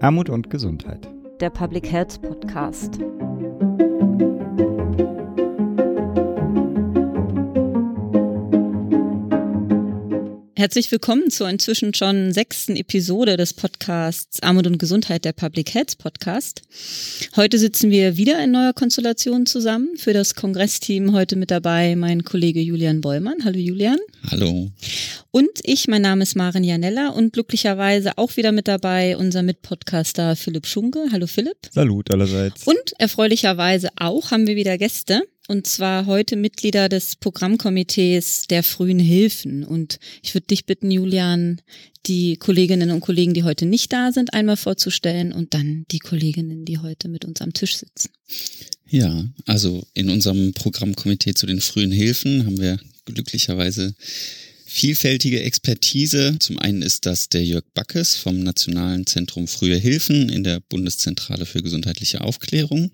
Armut und Gesundheit. Der Public Health Podcast. Herzlich willkommen zur inzwischen schon sechsten Episode des Podcasts Armut und Gesundheit, der Public Health Podcast. Heute sitzen wir wieder in neuer Konstellation zusammen. Für das Kongressteam heute mit dabei mein Kollege Julian Bollmann. Hallo Julian. Hallo. Und ich, mein Name ist Maren Janella und glücklicherweise auch wieder mit dabei unser Mitpodcaster Philipp Schunke. Hallo Philipp. Salut allerseits. Und erfreulicherweise auch haben wir wieder Gäste und zwar heute Mitglieder des Programmkomitees der frühen Hilfen. Und ich würde dich bitten, Julian, die Kolleginnen und Kollegen, die heute nicht da sind, einmal vorzustellen und dann die Kolleginnen, die heute mit uns am Tisch sitzen. Ja, also in unserem Programmkomitee zu den frühen Hilfen haben wir glücklicherweise vielfältige Expertise. Zum einen ist das der Jörg Backes vom Nationalen Zentrum Frühe Hilfen in der Bundeszentrale für gesundheitliche Aufklärung.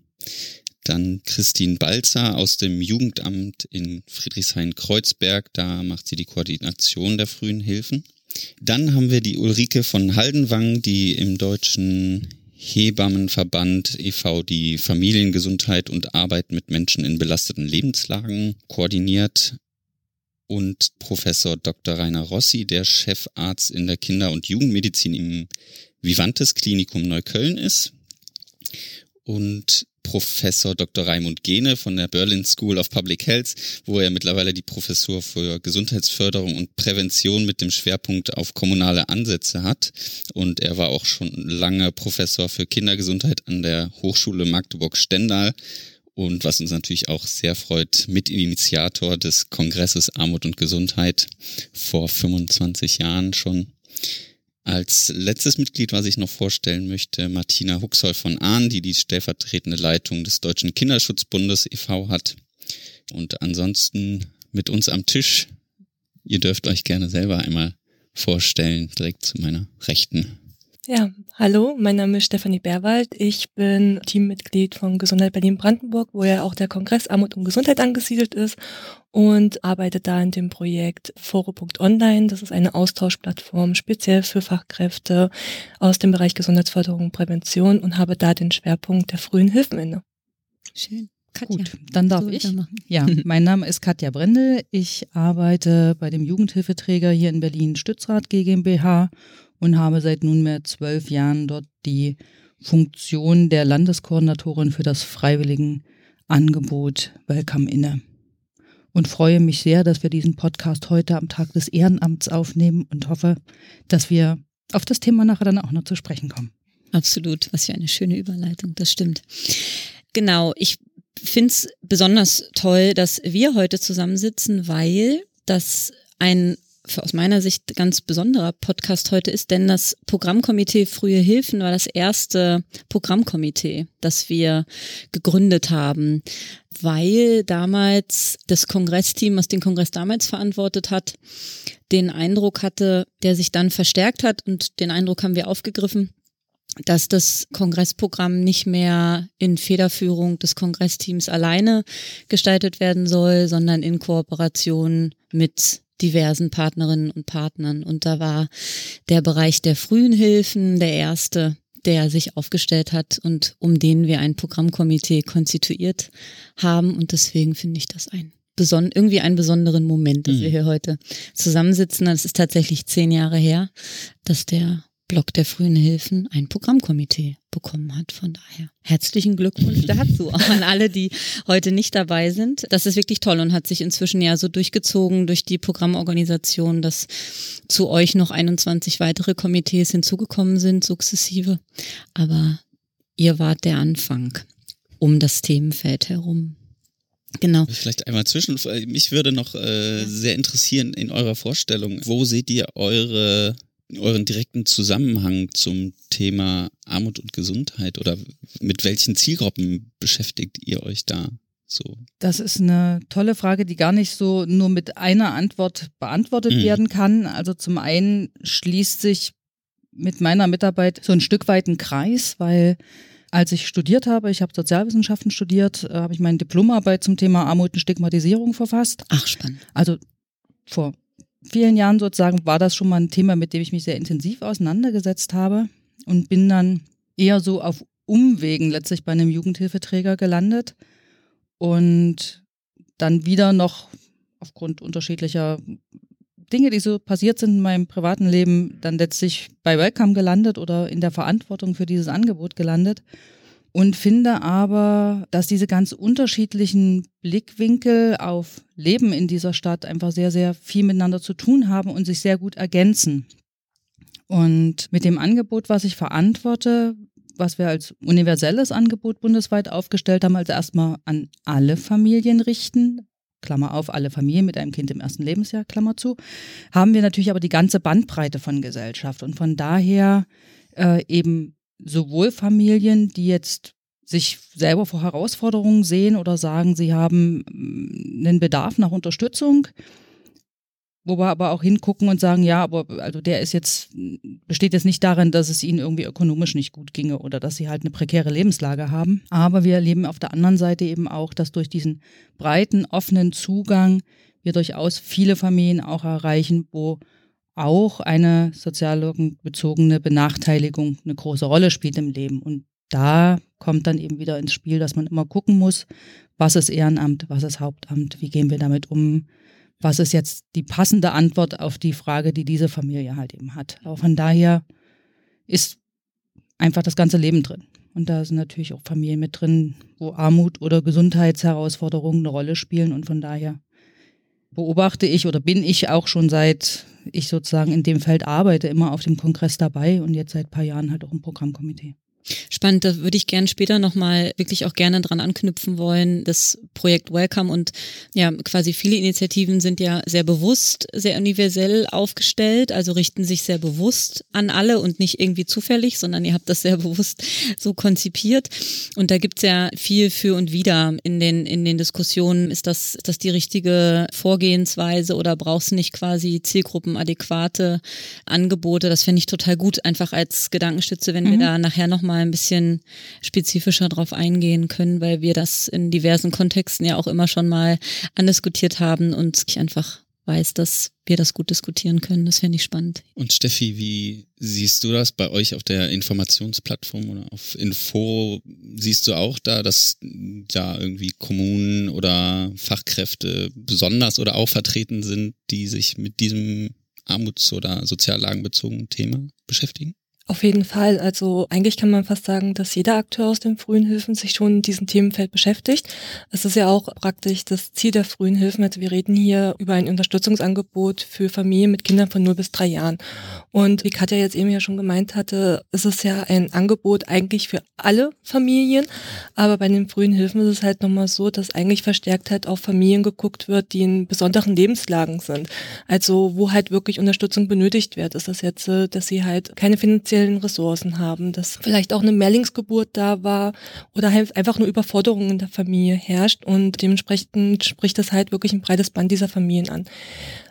Dann Christine Balzer aus dem Jugendamt in Friedrichshain-Kreuzberg. Da macht sie die Koordination der frühen Hilfen. Dann haben wir die Ulrike von Haldenwang, die im deutschen Hebammenverband e.V. die Familiengesundheit und Arbeit mit Menschen in belasteten Lebenslagen koordiniert und Professor Dr. Rainer Rossi, der Chefarzt in der Kinder- und Jugendmedizin im Vivantes Klinikum Neukölln ist. Und Professor Dr. Raimund Gene von der Berlin School of Public Health, wo er mittlerweile die Professur für Gesundheitsförderung und Prävention mit dem Schwerpunkt auf kommunale Ansätze hat. Und er war auch schon lange Professor für Kindergesundheit an der Hochschule Magdeburg-Stendal. Und was uns natürlich auch sehr freut, Mitinitiator des Kongresses Armut und Gesundheit vor 25 Jahren schon. Als letztes Mitglied, was ich noch vorstellen möchte, Martina Huxoll von Ahn, die die stellvertretende Leitung des Deutschen Kinderschutzbundes e.V. hat. Und ansonsten mit uns am Tisch. Ihr dürft euch gerne selber einmal vorstellen, direkt zu meiner Rechten. Ja, hallo, mein Name ist Stefanie Berwald. Ich bin Teammitglied von Gesundheit Berlin-Brandenburg, wo ja auch der Kongress Armut und Gesundheit angesiedelt ist und arbeite da in dem Projekt Foro.online. Das ist eine Austauschplattform speziell für Fachkräfte aus dem Bereich Gesundheitsförderung und Prävention und habe da den Schwerpunkt der frühen Hilfen inne. Schön. Katja. Gut, dann darf ich. Ja, mein Name ist Katja Brendel. Ich arbeite bei dem Jugendhilfeträger hier in Berlin Stützrad GmbH und habe seit nunmehr zwölf Jahren dort die Funktion der Landeskoordinatorin für das Freiwilligenangebot Welcome inne. Und freue mich sehr, dass wir diesen Podcast heute am Tag des Ehrenamts aufnehmen und hoffe, dass wir auf das Thema nachher dann auch noch zu sprechen kommen. Absolut, was für eine schöne Überleitung, das stimmt. Genau, ich finde es besonders toll, dass wir heute zusammensitzen, weil das ein aus meiner Sicht ganz besonderer Podcast heute ist, denn das Programmkomitee Frühe Hilfen war das erste Programmkomitee, das wir gegründet haben, weil damals das Kongressteam, was den Kongress damals verantwortet hat, den Eindruck hatte, der sich dann verstärkt hat und den Eindruck haben wir aufgegriffen, dass das Kongressprogramm nicht mehr in Federführung des Kongressteams alleine gestaltet werden soll, sondern in Kooperation mit diversen Partnerinnen und Partnern. Und da war der Bereich der frühen Hilfen der erste, der sich aufgestellt hat und um den wir ein Programmkomitee konstituiert haben. Und deswegen finde ich das ein beson irgendwie einen besonderen Moment, dass mhm. wir hier heute zusammensitzen. Es ist tatsächlich zehn Jahre her, dass der Block der frühen Hilfen ein Programmkomitee bekommen hat. Von daher herzlichen Glückwunsch dazu auch an alle, die heute nicht dabei sind. Das ist wirklich toll und hat sich inzwischen ja so durchgezogen durch die Programmorganisation, dass zu euch noch 21 weitere Komitees hinzugekommen sind, sukzessive. Aber ihr wart der Anfang um das Themenfeld herum. Genau. Vielleicht einmal zwischen. Mich würde noch äh, ja. sehr interessieren in eurer Vorstellung, wo seht ihr eure euren direkten Zusammenhang zum Thema Armut und Gesundheit oder mit welchen Zielgruppen beschäftigt ihr euch da? So. Das ist eine tolle Frage, die gar nicht so nur mit einer Antwort beantwortet mhm. werden kann. Also zum einen schließt sich mit meiner Mitarbeit so ein Stück weit ein Kreis, weil als ich studiert habe, ich habe Sozialwissenschaften studiert, äh, habe ich meine Diplomarbeit zum Thema Armut und Stigmatisierung verfasst. Ach, spannend. Also vor vielen Jahren sozusagen war das schon mal ein Thema, mit dem ich mich sehr intensiv auseinandergesetzt habe und bin dann eher so auf Umwegen letztlich bei einem Jugendhilfeträger gelandet und dann wieder noch aufgrund unterschiedlicher Dinge, die so passiert sind in meinem privaten Leben, dann letztlich bei Welcome gelandet oder in der Verantwortung für dieses Angebot gelandet und finde aber, dass diese ganz unterschiedlichen Blickwinkel auf Leben in dieser Stadt einfach sehr, sehr viel miteinander zu tun haben und sich sehr gut ergänzen. Und mit dem Angebot, was ich verantworte, was wir als universelles Angebot bundesweit aufgestellt haben, also erstmal an alle Familien richten, Klammer auf, alle Familien mit einem Kind im ersten Lebensjahr, Klammer zu, haben wir natürlich aber die ganze Bandbreite von Gesellschaft und von daher äh, eben sowohl Familien, die jetzt sich selber vor Herausforderungen sehen oder sagen, sie haben mm, einen Bedarf nach Unterstützung, wo wir aber auch hingucken und sagen, ja, aber also der ist jetzt, besteht jetzt nicht darin, dass es ihnen irgendwie ökonomisch nicht gut ginge oder dass sie halt eine prekäre Lebenslage haben. Aber wir erleben auf der anderen Seite eben auch, dass durch diesen breiten, offenen Zugang wir durchaus viele Familien auch erreichen, wo auch eine sozialbezogene Benachteiligung eine große Rolle spielt im Leben. Und da kommt dann eben wieder ins Spiel, dass man immer gucken muss, was ist Ehrenamt, was ist Hauptamt, wie gehen wir damit um, was ist jetzt die passende Antwort auf die Frage, die diese Familie halt eben hat. Aber von daher ist einfach das ganze Leben drin. Und da sind natürlich auch Familien mit drin, wo Armut oder Gesundheitsherausforderungen eine Rolle spielen. Und von daher beobachte ich oder bin ich auch schon seit ich sozusagen in dem Feld arbeite, immer auf dem Kongress dabei und jetzt seit ein paar Jahren halt auch im Programmkomitee. Spannend, da würde ich gern später nochmal wirklich auch gerne dran anknüpfen wollen. Das Projekt Welcome und ja, quasi viele Initiativen sind ja sehr bewusst, sehr universell aufgestellt, also richten sich sehr bewusst an alle und nicht irgendwie zufällig, sondern ihr habt das sehr bewusst so konzipiert. Und da gibt's ja viel für und wider in den, in den Diskussionen. Ist das, ist das die richtige Vorgehensweise oder brauchst du nicht quasi zielgruppenadäquate Angebote? Das fände ich total gut, einfach als Gedankenstütze, wenn mhm. wir da nachher nochmal mal ein bisschen spezifischer drauf eingehen können, weil wir das in diversen Kontexten ja auch immer schon mal andiskutiert haben und ich einfach weiß, dass wir das gut diskutieren können. Das fände ich spannend. Und Steffi, wie siehst du das bei euch auf der Informationsplattform oder auf Info? Siehst du auch da, dass da irgendwie Kommunen oder Fachkräfte besonders oder auch vertreten sind, die sich mit diesem armuts- oder soziallagenbezogenen Thema beschäftigen? Auf jeden Fall. Also eigentlich kann man fast sagen, dass jeder Akteur aus den frühen Hilfen sich schon in diesem Themenfeld beschäftigt. Es ist ja auch praktisch das Ziel der frühen Hilfen. Also wir reden hier über ein Unterstützungsangebot für Familien mit Kindern von 0 bis 3 Jahren. Und wie Katja jetzt eben ja schon gemeint hatte, ist es ja ein Angebot eigentlich für alle Familien. Aber bei den frühen Hilfen ist es halt nochmal so, dass eigentlich verstärkt halt auf Familien geguckt wird, die in besonderen Lebenslagen sind. Also wo halt wirklich Unterstützung benötigt wird. Ist das jetzt, äh, dass sie halt keine finanzielle finanziellen Ressourcen haben, dass vielleicht auch eine Mehrlingsgeburt da war oder halt einfach nur Überforderung in der Familie herrscht und dementsprechend spricht das halt wirklich ein breites Band dieser Familien an.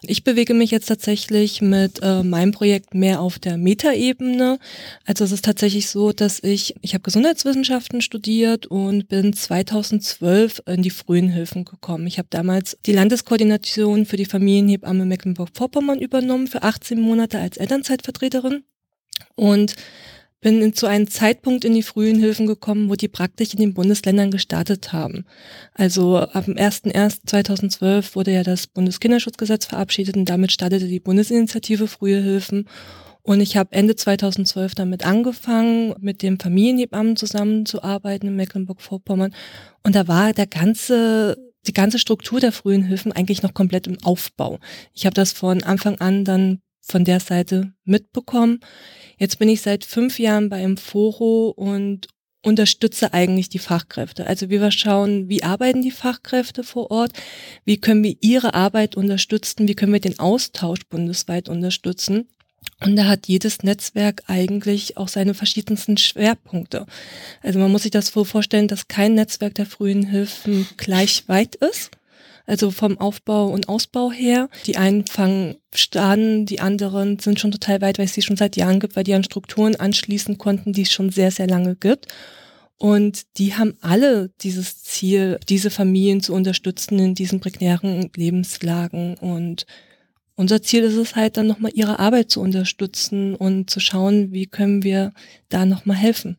Ich bewege mich jetzt tatsächlich mit äh, meinem Projekt mehr auf der Metaebene. Also es ist tatsächlich so, dass ich, ich habe Gesundheitswissenschaften studiert und bin 2012 in die frühen Hilfen gekommen. Ich habe damals die Landeskoordination für die Familienhebamme Mecklenburg-Vorpommern übernommen für 18 Monate als Elternzeitvertreterin und bin zu einem Zeitpunkt in die frühen Hilfen gekommen, wo die praktisch in den Bundesländern gestartet haben. Also ab dem 01.01.2012 wurde ja das Bundeskinderschutzgesetz verabschiedet und damit startete die Bundesinitiative Frühe Hilfen. Und ich habe Ende 2012 damit angefangen, mit dem Familienhebammen zusammenzuarbeiten in Mecklenburg-Vorpommern. Und da war der ganze die ganze Struktur der frühen Hilfen eigentlich noch komplett im Aufbau. Ich habe das von Anfang an dann von der Seite mitbekommen. Jetzt bin ich seit fünf Jahren bei Foro und unterstütze eigentlich die Fachkräfte. Also wir schauen, wie arbeiten die Fachkräfte vor Ort, wie können wir ihre Arbeit unterstützen, wie können wir den Austausch bundesweit unterstützen. Und da hat jedes Netzwerk eigentlich auch seine verschiedensten Schwerpunkte. Also man muss sich das so vorstellen, dass kein Netzwerk der frühen Hilfen gleich weit ist also vom Aufbau und Ausbau her. Die einen fangen an, die anderen sind schon total weit, weil es sie schon seit Jahren gibt, weil die an Strukturen anschließen konnten, die es schon sehr, sehr lange gibt. Und die haben alle dieses Ziel, diese Familien zu unterstützen in diesen prekären Lebenslagen. Und unser Ziel ist es halt dann nochmal ihre Arbeit zu unterstützen und zu schauen, wie können wir da nochmal helfen.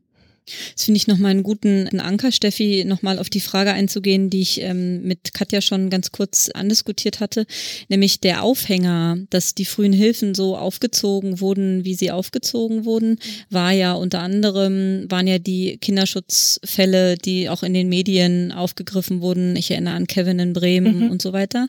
Das finde ich nochmal einen guten Anker, Steffi, nochmal auf die Frage einzugehen, die ich ähm, mit Katja schon ganz kurz andiskutiert hatte, nämlich der Aufhänger, dass die frühen Hilfen so aufgezogen wurden, wie sie aufgezogen wurden, war ja unter anderem, waren ja die Kinderschutzfälle, die auch in den Medien aufgegriffen wurden. Ich erinnere an Kevin in Bremen mhm. und so weiter,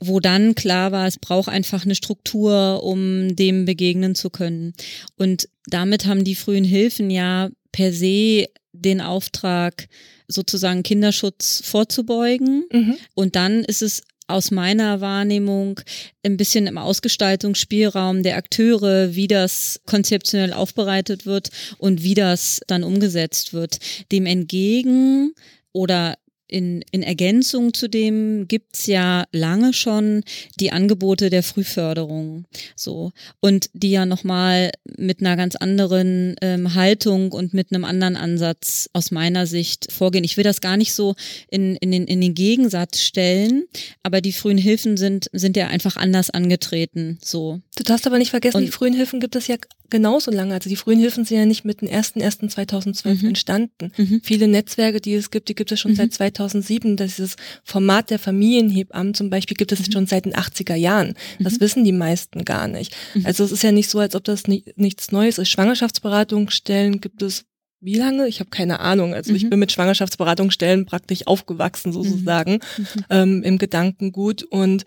wo dann klar war, es braucht einfach eine Struktur, um dem begegnen zu können. Und damit haben die frühen Hilfen ja per se den Auftrag, sozusagen Kinderschutz vorzubeugen. Mhm. Und dann ist es aus meiner Wahrnehmung ein bisschen im Ausgestaltungsspielraum der Akteure, wie das konzeptionell aufbereitet wird und wie das dann umgesetzt wird. Dem entgegen oder in, in Ergänzung zu dem gibt's ja lange schon die Angebote der Frühförderung. So. Und die ja nochmal mit einer ganz anderen ähm, Haltung und mit einem anderen Ansatz aus meiner Sicht vorgehen. Ich will das gar nicht so in, in, den, in den Gegensatz stellen, aber die frühen Hilfen sind, sind ja einfach anders angetreten. So. Du darfst aber nicht vergessen, und, die frühen Hilfen gibt es ja genauso lange. Also die frühen Hilfen sind ja nicht mit dem 1.1.2012 mhm. entstanden. Mhm. Viele Netzwerke, die es gibt, die gibt es schon mhm. seit 2007. Dieses Format der Familienhebammen zum Beispiel gibt es mhm. schon seit den 80er Jahren. Das mhm. wissen die meisten gar nicht. Mhm. Also es ist ja nicht so, als ob das ni nichts Neues ist. Schwangerschaftsberatungsstellen gibt es wie lange? Ich habe keine Ahnung. Also mhm. ich bin mit Schwangerschaftsberatungsstellen praktisch aufgewachsen sozusagen mhm. ähm, im Gedankengut und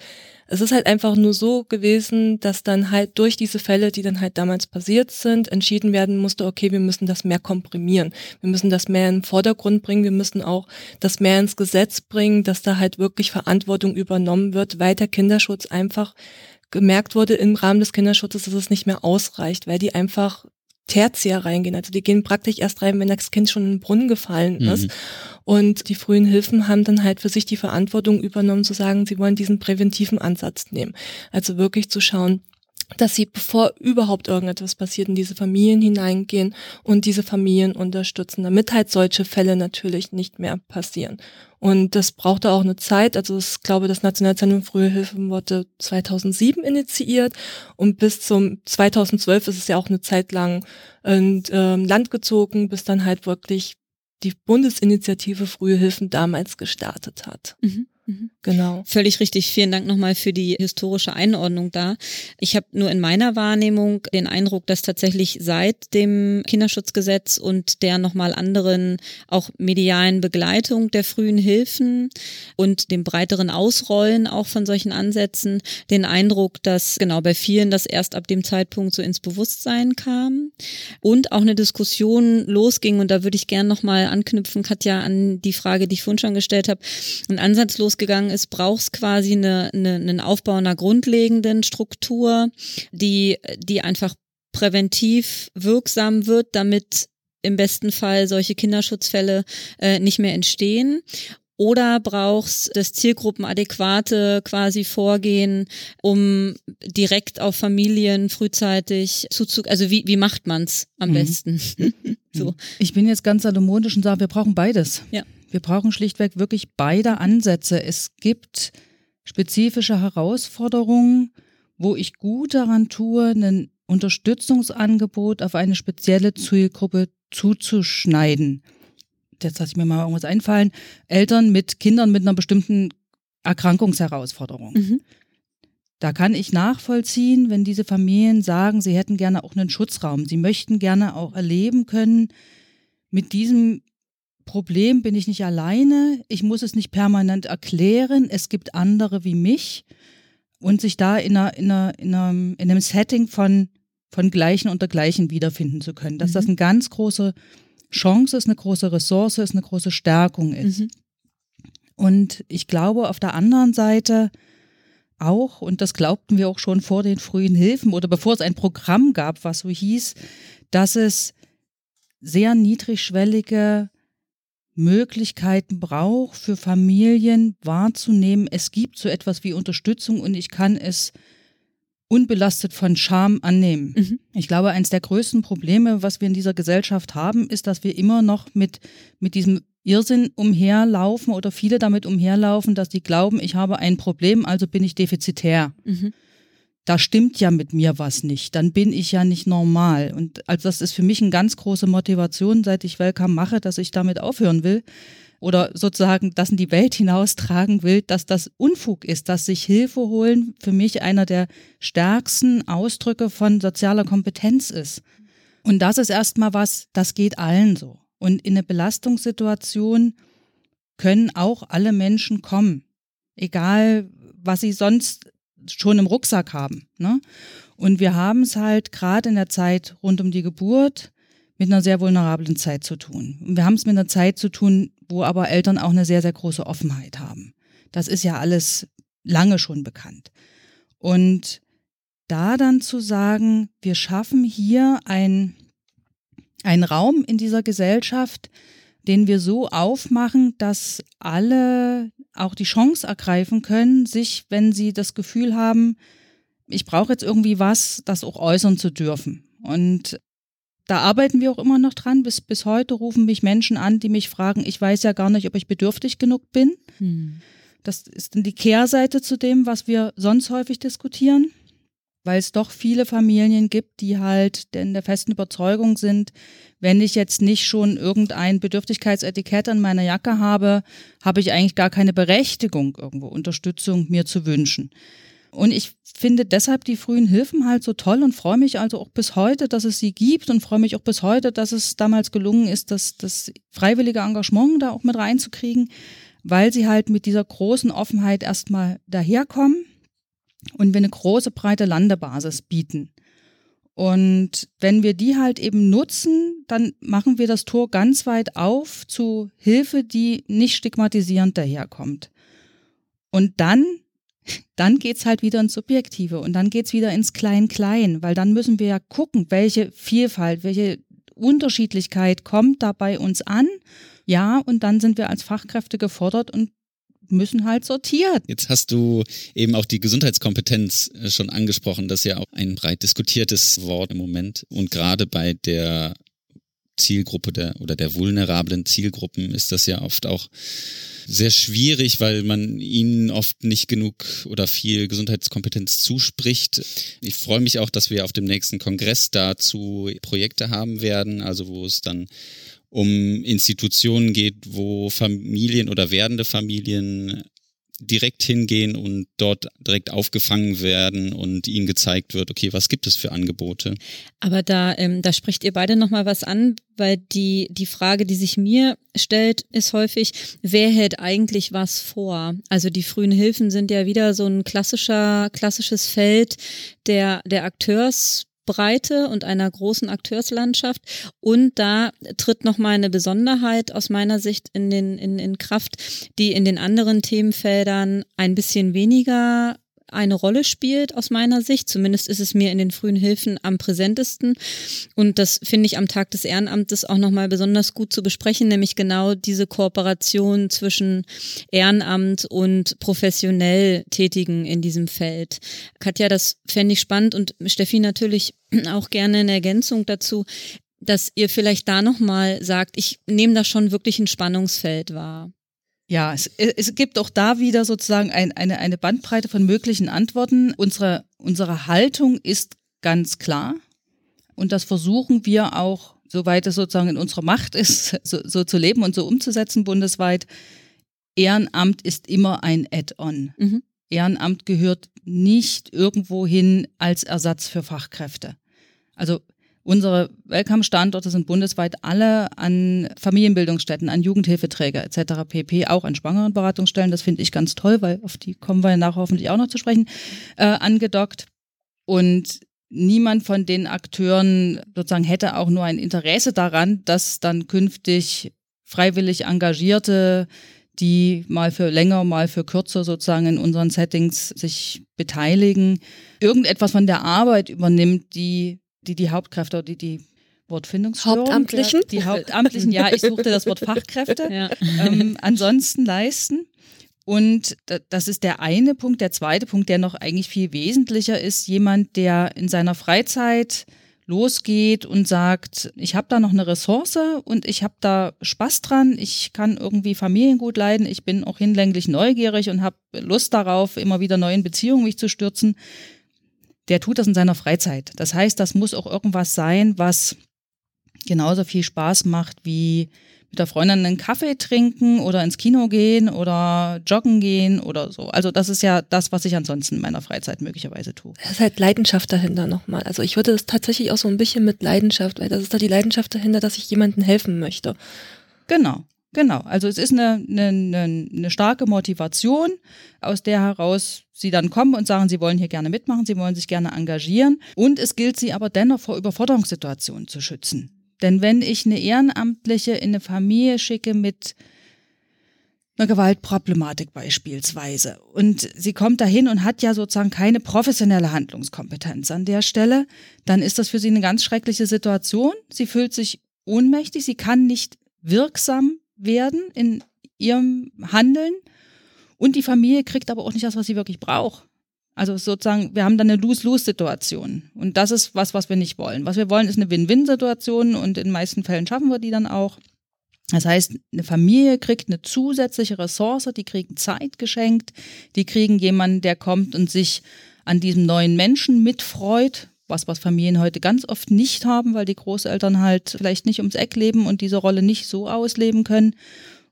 es ist halt einfach nur so gewesen, dass dann halt durch diese Fälle, die dann halt damals passiert sind, entschieden werden musste, okay, wir müssen das mehr komprimieren. Wir müssen das mehr in den Vordergrund bringen. Wir müssen auch das mehr ins Gesetz bringen, dass da halt wirklich Verantwortung übernommen wird, weil der Kinderschutz einfach gemerkt wurde im Rahmen des Kinderschutzes, dass es nicht mehr ausreicht, weil die einfach Tertiär reingehen. Also die gehen praktisch erst rein, wenn das Kind schon in den Brunnen gefallen ist. Mhm. Und die frühen Hilfen haben dann halt für sich die Verantwortung übernommen, zu sagen, sie wollen diesen präventiven Ansatz nehmen. Also wirklich zu schauen, dass sie, bevor überhaupt irgendetwas passiert, in diese Familien hineingehen und diese Familien unterstützen, damit halt solche Fälle natürlich nicht mehr passieren. Und das brauchte auch eine Zeit. Also ich glaube, das Nationalzentrum Frühe Hilfen wurde 2007 initiiert und bis zum 2012 ist es ja auch eine Zeit lang in ähm, Land gezogen, bis dann halt wirklich die Bundesinitiative Frühe Hilfen damals gestartet hat. Mhm. Mhm. Genau. Völlig richtig. Vielen Dank nochmal für die historische Einordnung da. Ich habe nur in meiner Wahrnehmung den Eindruck, dass tatsächlich seit dem Kinderschutzgesetz und der nochmal anderen auch medialen Begleitung der frühen Hilfen und dem breiteren Ausrollen auch von solchen Ansätzen den Eindruck, dass genau bei vielen das erst ab dem Zeitpunkt so ins Bewusstsein kam und auch eine Diskussion losging und da würde ich gern nochmal anknüpfen, Katja, an die Frage, die ich vorhin schon gestellt habe, ein Ansatz los losgegangen ist, brauchst quasi eine, eine, einen Aufbau einer grundlegenden Struktur, die, die einfach präventiv wirksam wird, damit im besten Fall solche Kinderschutzfälle äh, nicht mehr entstehen. Oder brauchst das zielgruppenadäquate quasi Vorgehen, um direkt auf Familien frühzeitig zuzug, also wie, wie macht man's am mhm. besten? so. Ich bin jetzt ganz salomonisch und sage, wir brauchen beides. Ja. Wir brauchen schlichtweg wirklich beide Ansätze. Es gibt spezifische Herausforderungen, wo ich gut daran tue, ein Unterstützungsangebot auf eine spezielle Zielgruppe zuzuschneiden. Jetzt lasse ich mir mal irgendwas einfallen. Eltern mit Kindern mit einer bestimmten Erkrankungsherausforderung. Mhm. Da kann ich nachvollziehen, wenn diese Familien sagen, sie hätten gerne auch einen Schutzraum. Sie möchten gerne auch erleben können, mit diesem Problem bin ich nicht alleine, ich muss es nicht permanent erklären, es gibt andere wie mich und sich da in, einer, in, einer, in, einem, in einem Setting von, von Gleichen unter Gleichen wiederfinden zu können. Dass mhm. das eine ganz große Chance ist, eine große Ressource ist, eine große Stärkung ist. Mhm. Und ich glaube auf der anderen Seite auch, und das glaubten wir auch schon vor den frühen Hilfen oder bevor es ein Programm gab, was so hieß, dass es sehr niedrigschwellige Möglichkeiten braucht, für Familien wahrzunehmen, es gibt so etwas wie Unterstützung und ich kann es unbelastet von Scham annehmen. Mhm. Ich glaube, eines der größten Probleme, was wir in dieser Gesellschaft haben, ist, dass wir immer noch mit, mit diesem Irrsinn umherlaufen oder viele damit umherlaufen, dass die glauben, ich habe ein Problem, also bin ich defizitär. Mhm. Da stimmt ja mit mir was nicht, dann bin ich ja nicht normal. Und also das ist für mich eine ganz große Motivation, seit ich Welcome mache, dass ich damit aufhören will oder sozusagen das in die Welt hinaustragen will, dass das Unfug ist, dass sich Hilfe holen für mich einer der stärksten Ausdrücke von sozialer Kompetenz ist. Und das ist erstmal was, das geht allen so. Und in eine Belastungssituation können auch alle Menschen kommen, egal was sie sonst schon im Rucksack haben. Ne? Und wir haben es halt gerade in der Zeit rund um die Geburt mit einer sehr vulnerablen Zeit zu tun. Und wir haben es mit einer Zeit zu tun, wo aber Eltern auch eine sehr, sehr große Offenheit haben. Das ist ja alles lange schon bekannt. Und da dann zu sagen, wir schaffen hier ein, einen Raum in dieser Gesellschaft, den wir so aufmachen, dass alle auch die Chance ergreifen können, sich, wenn sie das Gefühl haben, ich brauche jetzt irgendwie was, das auch äußern zu dürfen. Und da arbeiten wir auch immer noch dran. Bis, bis heute rufen mich Menschen an, die mich fragen, ich weiß ja gar nicht, ob ich bedürftig genug bin. Hm. Das ist dann die Kehrseite zu dem, was wir sonst häufig diskutieren, weil es doch viele Familien gibt, die halt in der festen Überzeugung sind, wenn ich jetzt nicht schon irgendein Bedürftigkeitsetikett an meiner Jacke habe, habe ich eigentlich gar keine Berechtigung, irgendwo Unterstützung mir zu wünschen. Und ich finde deshalb die frühen Hilfen halt so toll und freue mich also auch bis heute, dass es sie gibt und freue mich auch bis heute, dass es damals gelungen ist, das, das freiwillige Engagement da auch mit reinzukriegen, weil sie halt mit dieser großen Offenheit erstmal daherkommen und wir eine große, breite Landebasis bieten. Und wenn wir die halt eben nutzen, dann machen wir das Tor ganz weit auf zu Hilfe, die nicht stigmatisierend daherkommt. Und dann, dann geht's halt wieder ins Subjektive und dann geht's wieder ins Klein-Klein, weil dann müssen wir ja gucken, welche Vielfalt, welche Unterschiedlichkeit kommt da bei uns an. Ja, und dann sind wir als Fachkräfte gefordert und müssen halt sortieren. Jetzt hast du eben auch die Gesundheitskompetenz äh, schon angesprochen. Das ist ja auch ein breit diskutiertes Wort im Moment. Und gerade bei der Zielgruppe der oder der vulnerablen Zielgruppen ist das ja oft auch sehr schwierig, weil man ihnen oft nicht genug oder viel Gesundheitskompetenz zuspricht. Ich freue mich auch, dass wir auf dem nächsten Kongress dazu Projekte haben werden, also wo es dann um Institutionen geht, wo Familien oder werdende Familien direkt hingehen und dort direkt aufgefangen werden und ihnen gezeigt wird, okay, was gibt es für Angebote? Aber da, ähm, da spricht ihr beide nochmal was an, weil die, die Frage, die sich mir stellt, ist häufig, wer hält eigentlich was vor? Also die frühen Hilfen sind ja wieder so ein klassischer, klassisches Feld der, der Akteurs Breite und einer großen Akteurslandschaft. Und da tritt nochmal eine Besonderheit aus meiner Sicht in, den, in, in Kraft, die in den anderen Themenfeldern ein bisschen weniger eine Rolle spielt aus meiner Sicht. Zumindest ist es mir in den frühen Hilfen am präsentesten. Und das finde ich am Tag des Ehrenamtes auch nochmal besonders gut zu besprechen, nämlich genau diese Kooperation zwischen Ehrenamt und professionell Tätigen in diesem Feld. Katja, das fände ich spannend und Steffi natürlich auch gerne eine Ergänzung dazu dass ihr vielleicht da nochmal sagt, ich nehme da schon wirklich ein Spannungsfeld wahr. Ja, es, es gibt auch da wieder sozusagen ein, eine, eine Bandbreite von möglichen Antworten. Unsere, unsere Haltung ist ganz klar und das versuchen wir auch, soweit es sozusagen in unserer Macht ist, so, so zu leben und so umzusetzen bundesweit. Ehrenamt ist immer ein Add-on. Mhm. Ehrenamt gehört nicht irgendwo hin als Ersatz für Fachkräfte. Also Unsere Welcome-Standorte sind bundesweit alle an Familienbildungsstätten, an Jugendhilfeträger etc. pp, auch an Schwangerenberatungsstellen. Das finde ich ganz toll, weil auf die kommen wir nachher hoffentlich auch noch zu sprechen, äh, angedockt. Und niemand von den Akteuren sozusagen hätte auch nur ein Interesse daran, dass dann künftig freiwillig Engagierte die mal für länger, mal für kürzer sozusagen in unseren Settings sich beteiligen, irgendetwas von der Arbeit übernimmt, die die, die Hauptkräfte, die, die Wortfindungsstörung. Hauptamtlichen? Die Hauptamtlichen, ja, ich suchte das Wort Fachkräfte. Ja. Ähm, ansonsten leisten. Und das ist der eine Punkt. Der zweite Punkt, der noch eigentlich viel wesentlicher ist, jemand, der in seiner Freizeit losgeht und sagt, ich habe da noch eine Ressource und ich habe da Spaß dran, ich kann irgendwie Familien gut leiden, ich bin auch hinlänglich neugierig und habe Lust darauf, immer wieder neu in Beziehungen mich zu stürzen der tut das in seiner Freizeit. Das heißt, das muss auch irgendwas sein, was genauso viel Spaß macht wie mit der Freundin einen Kaffee trinken oder ins Kino gehen oder joggen gehen oder so. Also das ist ja das, was ich ansonsten in meiner Freizeit möglicherweise tue. Es ist halt Leidenschaft dahinter nochmal. Also ich würde es tatsächlich auch so ein bisschen mit Leidenschaft, weil das ist da die Leidenschaft dahinter, dass ich jemandem helfen möchte. Genau. Genau, also es ist eine, eine, eine, starke Motivation, aus der heraus sie dann kommen und sagen, sie wollen hier gerne mitmachen, sie wollen sich gerne engagieren. Und es gilt sie aber dennoch vor Überforderungssituationen zu schützen. Denn wenn ich eine Ehrenamtliche in eine Familie schicke mit einer Gewaltproblematik beispielsweise und sie kommt dahin und hat ja sozusagen keine professionelle Handlungskompetenz an der Stelle, dann ist das für sie eine ganz schreckliche Situation. Sie fühlt sich ohnmächtig, sie kann nicht wirksam werden in ihrem Handeln und die Familie kriegt aber auch nicht das, was sie wirklich braucht. Also sozusagen, wir haben dann eine Lose-Lose-Situation. Und das ist was, was wir nicht wollen. Was wir wollen, ist eine Win-Win-Situation und in den meisten Fällen schaffen wir die dann auch. Das heißt, eine Familie kriegt eine zusätzliche Ressource, die kriegen Zeit geschenkt, die kriegen jemanden, der kommt und sich an diesem neuen Menschen mitfreut, was, was Familien heute ganz oft nicht haben, weil die Großeltern halt vielleicht nicht ums Eck leben und diese Rolle nicht so ausleben können.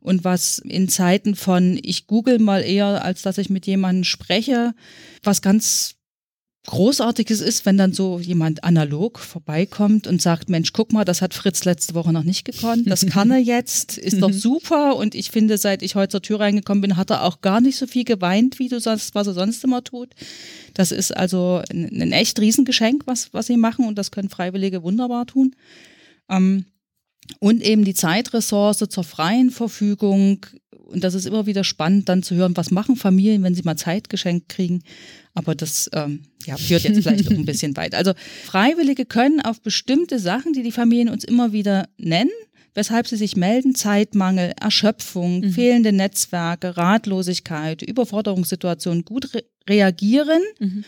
Und was in Zeiten von ich google mal eher, als dass ich mit jemandem spreche, was ganz Großartiges ist, wenn dann so jemand analog vorbeikommt und sagt, Mensch, guck mal, das hat Fritz letzte Woche noch nicht gekonnt, das kann er jetzt, ist doch mhm. super und ich finde, seit ich heute zur Tür reingekommen bin, hat er auch gar nicht so viel geweint, wie du sonst, was er sonst immer tut. Das ist also ein, ein echt Riesengeschenk, was, was sie machen und das können Freiwillige wunderbar tun. Ähm, und eben die Zeitressource zur freien Verfügung. Und das ist immer wieder spannend, dann zu hören, was machen Familien, wenn sie mal Zeit geschenkt kriegen. Aber das ähm, ja, führt jetzt vielleicht noch ein bisschen weit. Also Freiwillige können auf bestimmte Sachen, die die Familien uns immer wieder nennen, weshalb sie sich melden, Zeitmangel, Erschöpfung, mhm. fehlende Netzwerke, Ratlosigkeit, Überforderungssituationen gut re reagieren. Mhm.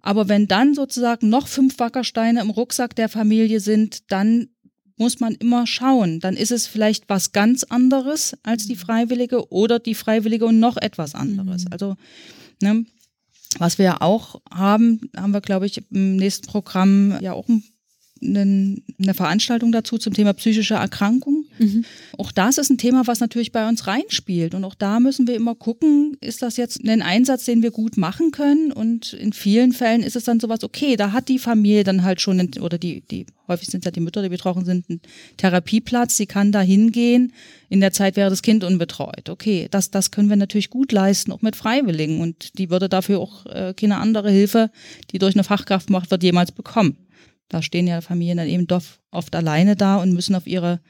Aber wenn dann sozusagen noch fünf Wackersteine im Rucksack der Familie sind, dann muss man immer schauen. Dann ist es vielleicht was ganz anderes als die mhm. Freiwillige oder die Freiwillige und noch etwas anderes. Mhm. Also, ne, was wir auch haben, haben wir, glaube ich, im nächsten Programm ja auch ein eine Veranstaltung dazu zum Thema psychische Erkrankung. Mhm. Auch das ist ein Thema, was natürlich bei uns reinspielt. Und auch da müssen wir immer gucken, ist das jetzt ein Einsatz, den wir gut machen können? Und in vielen Fällen ist es dann sowas, okay, da hat die Familie dann halt schon, oder die, die, häufig sind ja die Mütter, die betroffen sind, einen Therapieplatz, sie kann da hingehen. In der Zeit wäre das Kind unbetreut. Okay, das, das können wir natürlich gut leisten, auch mit Freiwilligen. Und die würde dafür auch äh, keine andere Hilfe, die durch eine Fachkraft macht wird, jemals bekommen. Da stehen ja Familien dann eben doch oft alleine da und müssen auf ihre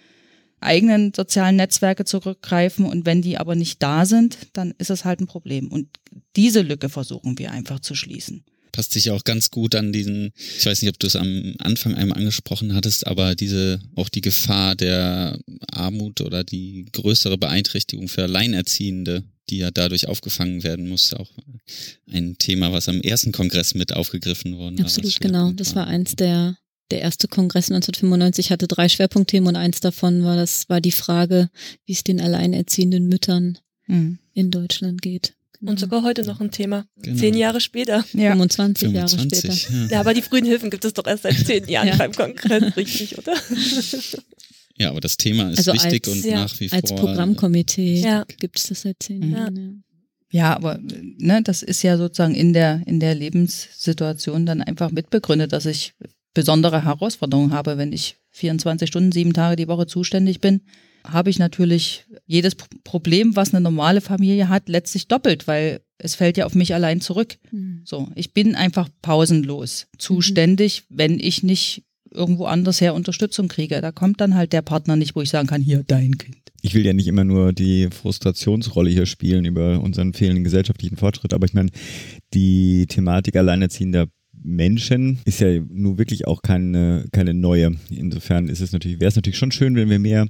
eigenen sozialen Netzwerke zurückgreifen. Und wenn die aber nicht da sind, dann ist es halt ein Problem. Und diese Lücke versuchen wir einfach zu schließen passt sich auch ganz gut an diesen, ich weiß nicht, ob du es am Anfang einmal angesprochen hattest, aber diese, auch die Gefahr der Armut oder die größere Beeinträchtigung für Alleinerziehende, die ja dadurch aufgefangen werden muss, auch ein Thema, was am ersten Kongress mit aufgegriffen worden Absolut, genau. Das war eins der, der erste Kongress 1995 hatte drei Schwerpunktthemen und eins davon war das, war die Frage, wie es den alleinerziehenden Müttern mhm. in Deutschland geht. Und sogar heute noch ein Thema. Genau. Zehn Jahre später. Ja. 25, 25 Jahre später. Ja. ja. aber die frühen Hilfen gibt es doch erst seit zehn Jahren ja. beim Kongress, richtig, oder? Ja, aber das Thema ist also wichtig als, und ja, nach wie vor. Als Programmkomitee ja. gibt es das seit zehn Jahren. Ja, aber ne, das ist ja sozusagen in der, in der Lebenssituation dann einfach mitbegründet, dass ich besondere Herausforderungen habe, wenn ich 24 Stunden, sieben Tage die Woche zuständig bin, habe ich natürlich jedes Problem, was eine normale Familie hat, letztlich doppelt, weil es fällt ja auf mich allein zurück. Mhm. So, ich bin einfach pausenlos zuständig, mhm. wenn ich nicht irgendwo anders her Unterstützung kriege. Da kommt dann halt der Partner nicht, wo ich sagen kann, hier dein Kind. Ich will ja nicht immer nur die Frustrationsrolle hier spielen über unseren fehlenden gesellschaftlichen Fortschritt, aber ich meine, die Thematik alleinerziehender Menschen ist ja nun wirklich auch keine, keine neue. Insofern ist es natürlich, wäre es natürlich schon schön, wenn wir mehr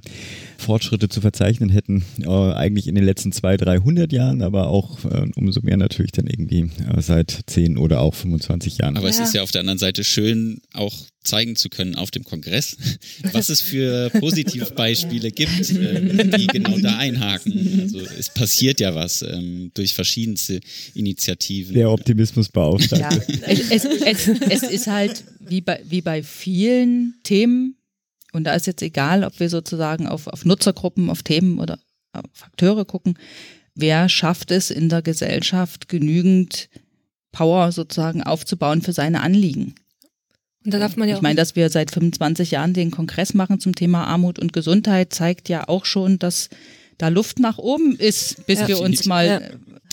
Fortschritte zu verzeichnen hätten, äh, eigentlich in den letzten zwei, 300 Jahren, aber auch äh, umso mehr natürlich dann irgendwie äh, seit 10 oder auch 25 Jahren. Aber ja. es ist ja auf der anderen Seite schön, auch zeigen zu können auf dem Kongress, was es für Positivbeispiele gibt, äh, die genau da einhaken. Also es passiert ja was ähm, durch verschiedenste Initiativen. Der Optimismus beauftragt. Ja, es, es, es, es ist halt wie bei, wie bei vielen Themen, und da ist jetzt egal, ob wir sozusagen auf, auf Nutzergruppen, auf Themen oder auf Akteure gucken, wer schafft es in der Gesellschaft genügend Power sozusagen aufzubauen für seine Anliegen. Und da darf man ja ich meine, dass wir seit 25 Jahren den Kongress machen zum Thema Armut und Gesundheit, zeigt ja auch schon, dass da Luft nach oben ist, bis Ja. wir uns mal Ja.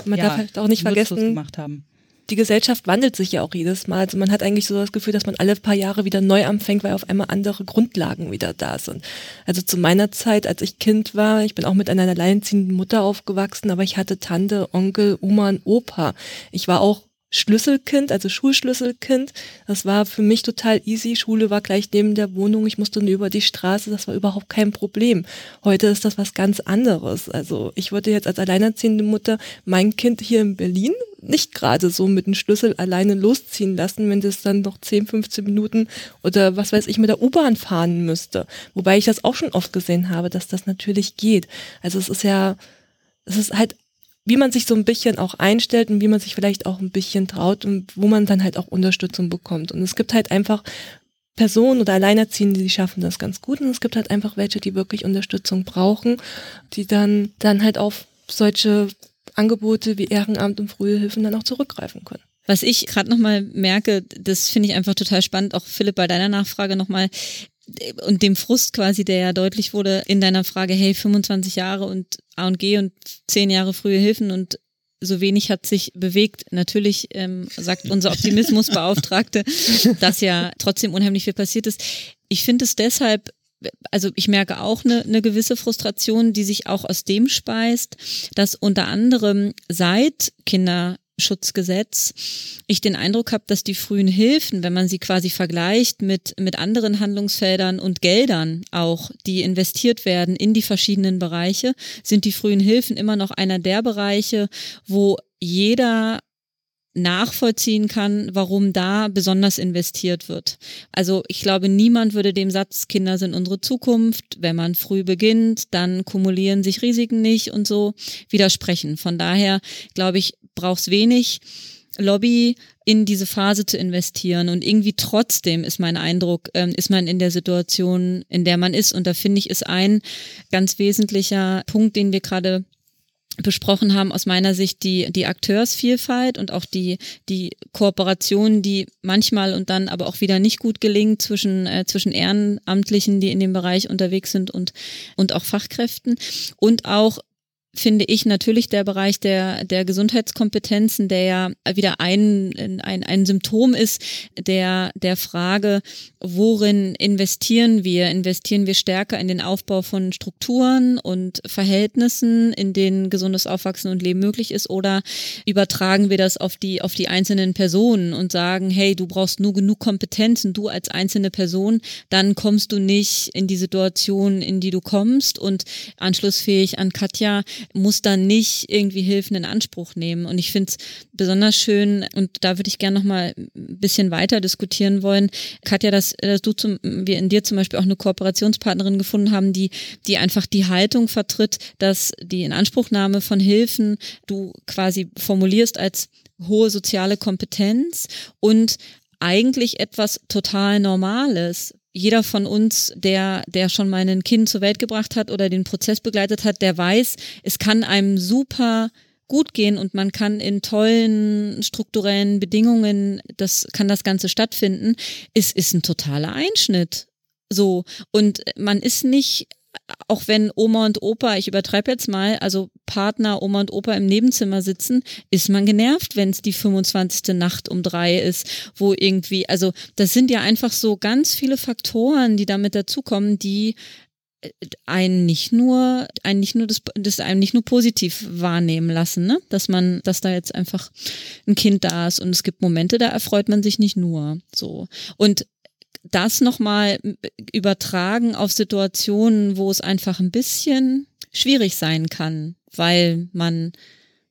Man ja, darf halt auch nicht vergessen, gemacht haben. die Gesellschaft wandelt sich ja auch jedes Mal. Also man hat eigentlich so das Gefühl, dass man alle paar Jahre wieder neu anfängt, weil auf einmal andere Grundlagen wieder da sind. Also zu meiner Zeit, als ich Kind war, ich bin auch mit einer alleinerziehenden Mutter aufgewachsen, aber ich hatte Tante, Onkel, Oma und Opa. Ich war auch Schlüsselkind, also Schulschlüsselkind. Das war für mich total easy. Schule war gleich neben der Wohnung. Ich musste nur über die Straße. Das war überhaupt kein Problem. Heute ist das was ganz anderes. Also ich würde jetzt als alleinerziehende Mutter mein Kind hier in Berlin nicht gerade so mit dem Schlüssel alleine losziehen lassen, wenn das dann noch 10, 15 Minuten oder was weiß ich mit der U-Bahn fahren müsste. Wobei ich das auch schon oft gesehen habe, dass das natürlich geht. Also es ist ja, es ist halt wie man sich so ein bisschen auch einstellt und wie man sich vielleicht auch ein bisschen traut und wo man dann halt auch Unterstützung bekommt. Und es gibt halt einfach Personen oder Alleinerziehende, die schaffen das ganz gut und es gibt halt einfach welche, die wirklich Unterstützung brauchen, die dann, dann halt auf solche Angebote wie Ehrenamt und frühe Hilfen dann auch zurückgreifen können. Was ich gerade nochmal merke, das finde ich einfach total spannend, auch Philipp bei deiner Nachfrage nochmal und dem Frust quasi, der ja deutlich wurde in deiner Frage, hey, 25 Jahre und A&G und 10 Jahre frühe Hilfen und so wenig hat sich bewegt. Natürlich ähm, sagt unser Optimismusbeauftragte, dass ja trotzdem unheimlich viel passiert ist. Ich finde es deshalb also ich merke auch eine, eine gewisse Frustration, die sich auch aus dem speist, dass unter anderem seit Kinderschutzgesetz ich den Eindruck habe, dass die frühen Hilfen, wenn man sie quasi vergleicht mit, mit anderen Handlungsfeldern und Geldern auch, die investiert werden in die verschiedenen Bereiche, sind die frühen Hilfen immer noch einer der Bereiche, wo jeder nachvollziehen kann, warum da besonders investiert wird. Also ich glaube, niemand würde dem Satz, Kinder sind unsere Zukunft, wenn man früh beginnt, dann kumulieren sich Risiken nicht und so widersprechen. Von daher glaube ich, braucht es wenig Lobby in diese Phase zu investieren. Und irgendwie trotzdem ist mein Eindruck, ähm, ist man in der Situation, in der man ist. Und da finde ich, ist ein ganz wesentlicher Punkt, den wir gerade besprochen haben, aus meiner Sicht die, die Akteursvielfalt und auch die, die Kooperation, die manchmal und dann aber auch wieder nicht gut gelingt zwischen, äh, zwischen Ehrenamtlichen, die in dem Bereich unterwegs sind und, und auch Fachkräften. Und auch finde ich natürlich der Bereich der, der Gesundheitskompetenzen, der ja wieder ein, ein, ein Symptom ist der, der Frage, worin investieren wir? Investieren wir stärker in den Aufbau von Strukturen und Verhältnissen, in denen gesundes Aufwachsen und Leben möglich ist? Oder übertragen wir das auf die, auf die einzelnen Personen und sagen, hey, du brauchst nur genug Kompetenzen, du als einzelne Person, dann kommst du nicht in die Situation, in die du kommst und anschlussfähig an Katja, muss dann nicht irgendwie Hilfen in Anspruch nehmen. Und ich finde es besonders schön, und da würde ich gerne noch mal ein bisschen weiter diskutieren wollen. Katja, dass, dass du zum, wir in dir zum Beispiel auch eine Kooperationspartnerin gefunden haben, die, die einfach die Haltung vertritt, dass die Inanspruchnahme von Hilfen du quasi formulierst als hohe soziale Kompetenz und eigentlich etwas total Normales jeder von uns, der, der schon mal ein Kind zur Welt gebracht hat oder den Prozess begleitet hat, der weiß, es kann einem super gut gehen und man kann in tollen strukturellen Bedingungen, das kann das Ganze stattfinden. Es ist ein totaler Einschnitt. So. Und man ist nicht auch wenn Oma und Opa, ich übertreibe jetzt mal, also Partner, Oma und Opa im Nebenzimmer sitzen, ist man genervt, wenn es die 25. Nacht um drei ist, wo irgendwie, also das sind ja einfach so ganz viele Faktoren, die damit dazukommen, die einen nicht nur, einen nicht nur das, das einem nicht nur positiv wahrnehmen lassen, ne? Dass man, dass da jetzt einfach ein Kind da ist und es gibt Momente, da erfreut man sich nicht nur. So. Und das nochmal übertragen auf Situationen, wo es einfach ein bisschen schwierig sein kann, weil man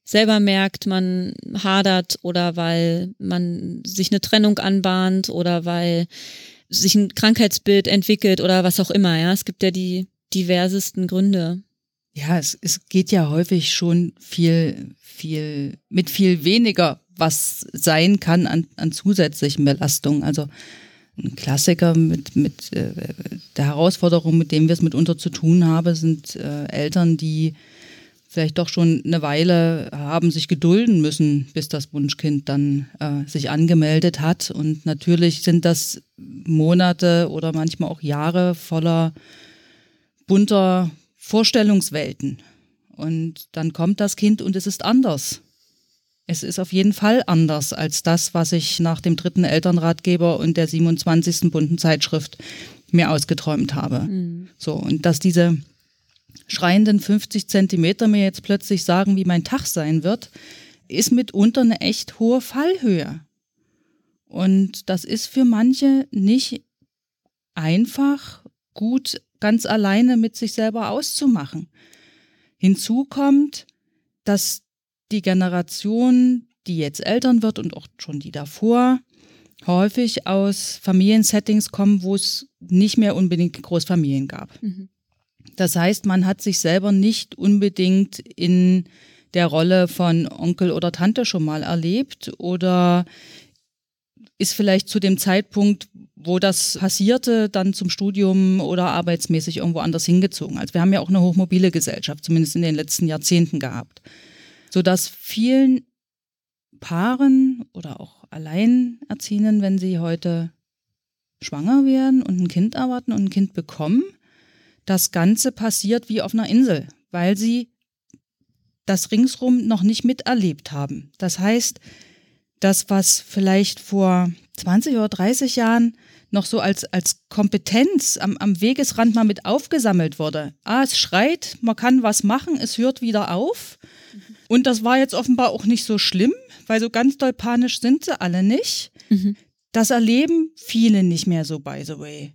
selber merkt, man hadert oder weil man sich eine Trennung anbahnt oder weil sich ein Krankheitsbild entwickelt oder was auch immer, ja. Es gibt ja die diversesten Gründe. Ja, es, es geht ja häufig schon viel, viel, mit viel weniger, was sein kann an, an zusätzlichen Belastungen. Also ein Klassiker mit, mit äh, der Herausforderung, mit dem wir es mitunter zu tun haben, sind äh, Eltern, die vielleicht doch schon eine Weile haben sich gedulden müssen, bis das Wunschkind dann äh, sich angemeldet hat. Und natürlich sind das Monate oder manchmal auch Jahre voller bunter Vorstellungswelten. Und dann kommt das Kind und es ist anders. Es ist auf jeden Fall anders als das, was ich nach dem dritten Elternratgeber und der 27. bunten Zeitschrift mir ausgeträumt habe. Mhm. So, und dass diese schreienden 50 Zentimeter mir jetzt plötzlich sagen, wie mein Tag sein wird, ist mitunter eine echt hohe Fallhöhe. Und das ist für manche nicht einfach gut ganz alleine mit sich selber auszumachen. Hinzu kommt, dass die Generation, die jetzt Eltern wird und auch schon die davor, häufig aus Familiensettings kommen, wo es nicht mehr unbedingt Großfamilien gab. Mhm. Das heißt, man hat sich selber nicht unbedingt in der Rolle von Onkel oder Tante schon mal erlebt oder ist vielleicht zu dem Zeitpunkt, wo das passierte, dann zum Studium oder arbeitsmäßig irgendwo anders hingezogen. Also wir haben ja auch eine hochmobile Gesellschaft, zumindest in den letzten Jahrzehnten gehabt, sodass vielen Paaren oder auch Alleinerziehenden, wenn sie heute schwanger werden und ein Kind erwarten und ein Kind bekommen, das Ganze passiert wie auf einer Insel, weil sie das ringsrum noch nicht miterlebt haben. Das heißt, das, was vielleicht vor 20 oder 30 Jahren noch so als, als Kompetenz am, am Wegesrand mal mit aufgesammelt wurde. Ah, es schreit, man kann was machen, es hört wieder auf. Und das war jetzt offenbar auch nicht so schlimm, weil so ganz doll panisch sind sie alle nicht. Mhm. Das erleben viele nicht mehr so, by the way.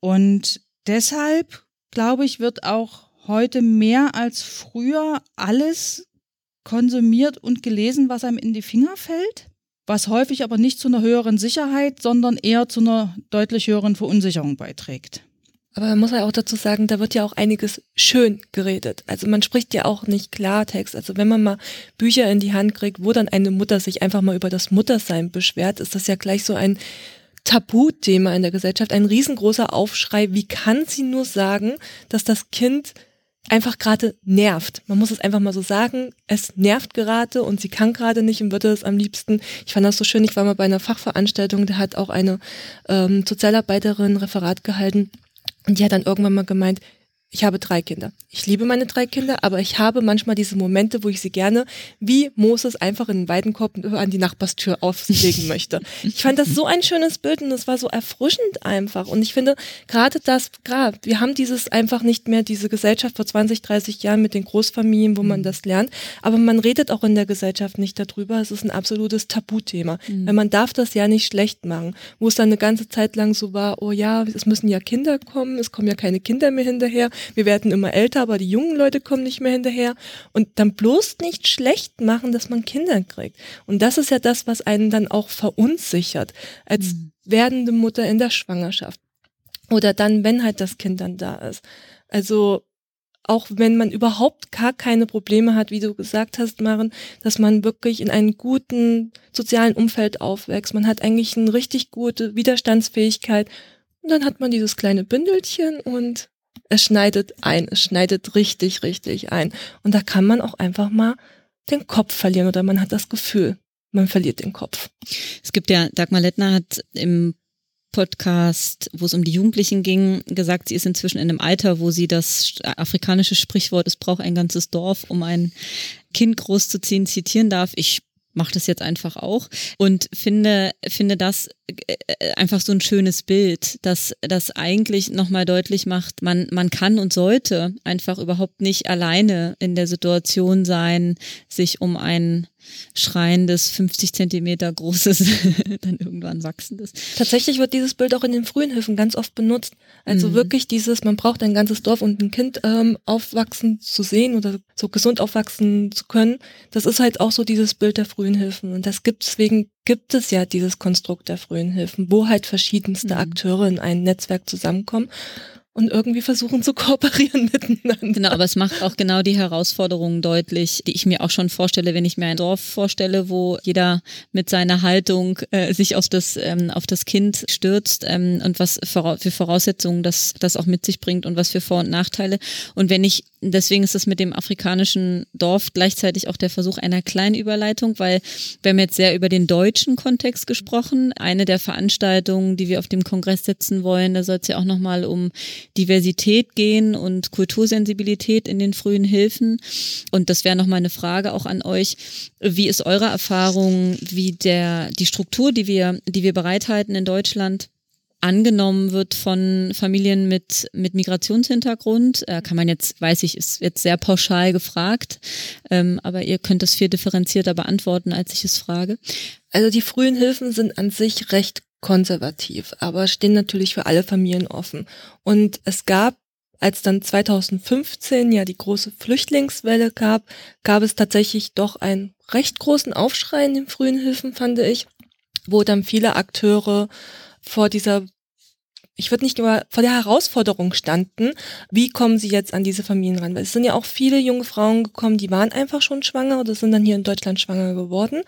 Und deshalb glaube ich, wird auch heute mehr als früher alles konsumiert und gelesen, was einem in die Finger fällt, was häufig aber nicht zu einer höheren Sicherheit, sondern eher zu einer deutlich höheren Verunsicherung beiträgt. Aber man muss ja auch dazu sagen, da wird ja auch einiges schön geredet. Also man spricht ja auch nicht Klartext. Also wenn man mal Bücher in die Hand kriegt, wo dann eine Mutter sich einfach mal über das Muttersein beschwert, ist das ja gleich so ein Tabuthema in der Gesellschaft, ein riesengroßer Aufschrei. Wie kann sie nur sagen, dass das Kind einfach gerade nervt. Man muss es einfach mal so sagen. Es nervt gerade und sie kann gerade nicht und würde es am liebsten. Ich fand das so schön. Ich war mal bei einer Fachveranstaltung, da hat auch eine ähm, Sozialarbeiterin Referat gehalten und die hat dann irgendwann mal gemeint, ich habe drei Kinder. Ich liebe meine drei Kinder, aber ich habe manchmal diese Momente, wo ich sie gerne wie Moses einfach in den Weidenkorb an die Nachbarstür auflegen möchte. Ich fand das so ein schönes Bild und es war so erfrischend einfach. Und ich finde gerade das, gerade, wir haben dieses einfach nicht mehr, diese Gesellschaft vor 20, 30 Jahren mit den Großfamilien, wo man mhm. das lernt. Aber man redet auch in der Gesellschaft nicht darüber. Es ist ein absolutes Tabuthema. Mhm. Weil man darf das ja nicht schlecht machen. Wo es dann eine ganze Zeit lang so war, oh ja, es müssen ja Kinder kommen, es kommen ja keine Kinder mehr hinterher wir werden immer älter, aber die jungen Leute kommen nicht mehr hinterher. Und dann bloß nicht schlecht machen, dass man Kinder kriegt. Und das ist ja das, was einen dann auch verunsichert, als mhm. werdende Mutter in der Schwangerschaft. Oder dann, wenn halt das Kind dann da ist. Also auch wenn man überhaupt gar keine Probleme hat, wie du gesagt hast, Maren, dass man wirklich in einem guten sozialen Umfeld aufwächst. Man hat eigentlich eine richtig gute Widerstandsfähigkeit. Und dann hat man dieses kleine Bündelchen und es schneidet ein, es schneidet richtig, richtig ein. Und da kann man auch einfach mal den Kopf verlieren oder man hat das Gefühl, man verliert den Kopf. Es gibt ja, Dagmar Lettner hat im Podcast, wo es um die Jugendlichen ging, gesagt, sie ist inzwischen in einem Alter, wo sie das afrikanische Sprichwort, es braucht ein ganzes Dorf, um ein Kind großzuziehen, zitieren darf. Ich mache das jetzt einfach auch. Und finde, finde das äh, einfach so ein schönes Bild, dass das eigentlich nochmal deutlich macht, man, man kann und sollte einfach überhaupt nicht alleine in der Situation sein, sich um ein schreiendes, 50 Zentimeter großes, dann irgendwann wachsendes. Tatsächlich wird dieses Bild auch in den frühen Hilfen ganz oft benutzt. Also Mhm. wirklich dieses, man braucht ein ganzes Dorf und ein Kind ähm, aufwachsen zu sehen oder so gesund aufwachsen zu können. Das ist halt auch so dieses Bild der frühen Hilfen. Und das gibt deswegen gibt es ja dieses Konstrukt der frühen Hilfen, wo halt verschiedenste Mhm. Akteure in ein Netzwerk zusammenkommen und irgendwie versuchen zu kooperieren miteinander. Genau, aber es macht auch genau die Herausforderungen deutlich, die ich mir auch schon vorstelle, wenn ich mir ein Dorf vorstelle, wo jeder mit seiner Haltung äh, sich auf das, ähm, auf das Kind stürzt ähm, und was für Voraussetzungen das, das auch mit sich bringt und was für Vor- und Nachteile. Und wenn ich, deswegen ist das mit dem afrikanischen Dorf gleichzeitig auch der Versuch einer kleinen Überleitung, weil wir haben jetzt sehr über den deutschen Kontext gesprochen. Eine der Veranstaltungen, die wir auf dem Kongress setzen wollen, da soll es ja auch nochmal um Diversität gehen und Kultursensibilität in den frühen Hilfen. Und das wäre nochmal eine Frage auch an euch. Wie ist eure Erfahrung, wie der, die Struktur, die wir, die wir bereithalten in Deutschland, angenommen wird von Familien mit, mit Migrationshintergrund. Äh, kann man jetzt, weiß ich, ist jetzt sehr pauschal gefragt, ähm, aber ihr könnt das viel differenzierter beantworten, als ich es frage. Also die frühen Hilfen sind an sich recht konservativ, aber stehen natürlich für alle Familien offen. Und es gab, als dann 2015 ja die große Flüchtlingswelle gab, gab es tatsächlich doch einen recht großen Aufschrei in den frühen Hilfen, fand ich, wo dann viele Akteure vor dieser ich würde nicht über vor der Herausforderung standen, wie kommen sie jetzt an diese Familien ran? Weil es sind ja auch viele junge Frauen gekommen, die waren einfach schon schwanger oder sind dann hier in Deutschland schwanger geworden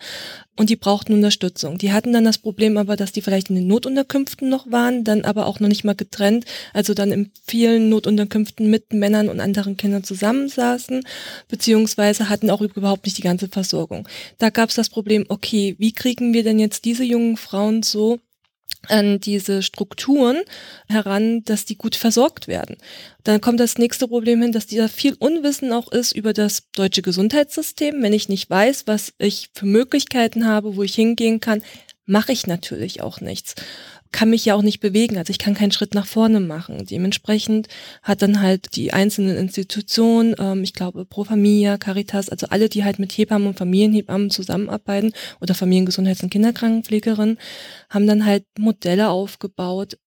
und die brauchten Unterstützung. Die hatten dann das Problem aber, dass die vielleicht in den Notunterkünften noch waren, dann aber auch noch nicht mal getrennt, also dann in vielen Notunterkünften mit Männern und anderen Kindern zusammensaßen, beziehungsweise hatten auch überhaupt nicht die ganze Versorgung. Da gab es das Problem, okay, wie kriegen wir denn jetzt diese jungen Frauen so an diese Strukturen heran, dass die gut versorgt werden. Dann kommt das nächste Problem hin, dass dieser viel Unwissen auch ist über das deutsche Gesundheitssystem. Wenn ich nicht weiß, was ich für Möglichkeiten habe, wo ich hingehen kann, mache ich natürlich auch nichts. Kann mich ja auch nicht bewegen, also ich kann keinen Schritt nach vorne machen. Dementsprechend hat dann halt die einzelnen Institutionen, ähm, ich glaube Pro Familia, Caritas, also alle, die halt mit Hebammen und Familienhebammen zusammenarbeiten oder Familiengesundheits- und Kinderkrankenpflegerinnen, haben dann halt Modelle aufgebaut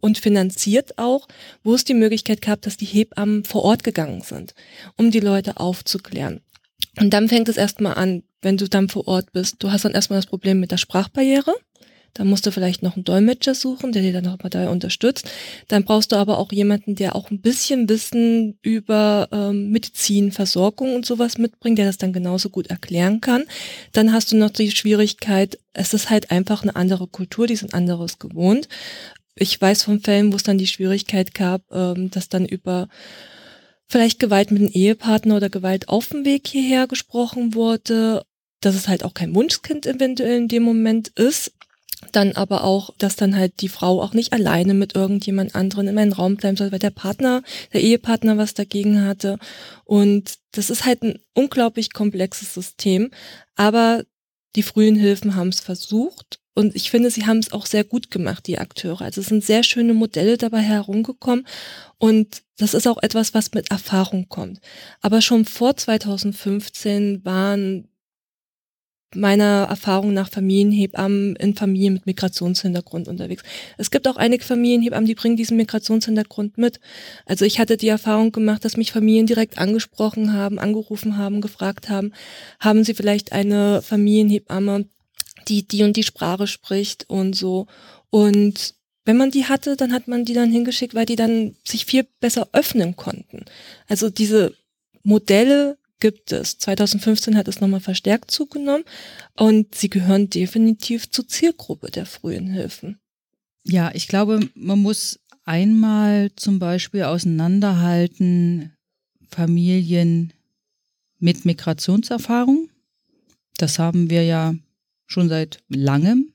und finanziert auch, wo es die Möglichkeit gab, dass die Hebammen vor Ort gegangen sind, um die Leute aufzuklären. Und dann fängt es erstmal an, wenn du dann vor Ort bist. Du hast dann erstmal das Problem mit der Sprachbarriere. Dann musst du vielleicht noch einen Dolmetscher suchen, der dir dann nochmal dabei unterstützt. Dann brauchst du aber auch jemanden, der auch ein bisschen Wissen über ähm, Medizin, Versorgung und sowas mitbringt, der das dann genauso gut erklären kann. Dann hast du noch die Schwierigkeit, es ist halt einfach eine andere Kultur, die sind anderes gewohnt. Ich weiß von Fällen, wo es dann die Schwierigkeit gab, ähm, dass dann über vielleicht Gewalt mit dem Ehepartner oder Gewalt auf dem Weg hierher gesprochen wurde, dass es halt auch kein Wunschkind eventuell in dem Moment ist. Dann aber auch, dass dann halt die Frau auch nicht alleine mit irgendjemand anderen in einen Raum bleiben soll, weil der Partner, der Ehepartner was dagegen hatte. Und das ist halt ein unglaublich komplexes System. Aber die frühen Hilfen haben es versucht. Und ich finde, sie haben es auch sehr gut gemacht, die Akteure. Also es sind sehr schöne Modelle dabei herumgekommen. Und das ist auch etwas, was mit Erfahrung kommt. Aber schon vor 2015 waren meiner Erfahrung nach Familienhebammen in Familien mit Migrationshintergrund unterwegs. Es gibt auch einige Familienhebammen, die bringen diesen Migrationshintergrund mit. Also ich hatte die Erfahrung gemacht, dass mich Familien direkt angesprochen haben, angerufen haben, gefragt haben, haben sie vielleicht eine Familienhebamme, die die und die Sprache spricht und so. Und wenn man die hatte, dann hat man die dann hingeschickt, weil die dann sich viel besser öffnen konnten. Also diese Modelle gibt es. 2015 hat es nochmal verstärkt zugenommen und sie gehören definitiv zur Zielgruppe der frühen Hilfen. Ja, ich glaube, man muss einmal zum Beispiel auseinanderhalten Familien mit Migrationserfahrung. Das haben wir ja schon seit langem.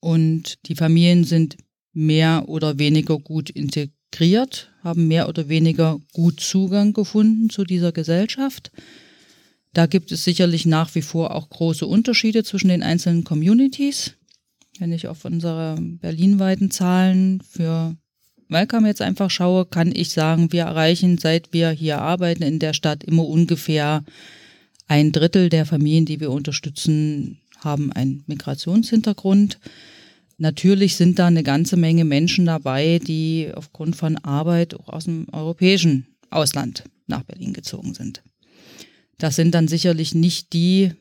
Und die Familien sind mehr oder weniger gut integriert, haben mehr oder weniger gut Zugang gefunden zu dieser Gesellschaft. Da gibt es sicherlich nach wie vor auch große Unterschiede zwischen den einzelnen Communities. Wenn ich auf unsere berlinweiten Zahlen für Welcome jetzt einfach schaue, kann ich sagen, wir erreichen, seit wir hier arbeiten in der Stadt, immer ungefähr ein Drittel der Familien, die wir unterstützen, haben einen Migrationshintergrund. Natürlich sind da eine ganze Menge Menschen dabei, die aufgrund von Arbeit auch aus dem europäischen Ausland nach Berlin gezogen sind. Das sind dann sicherlich nicht die,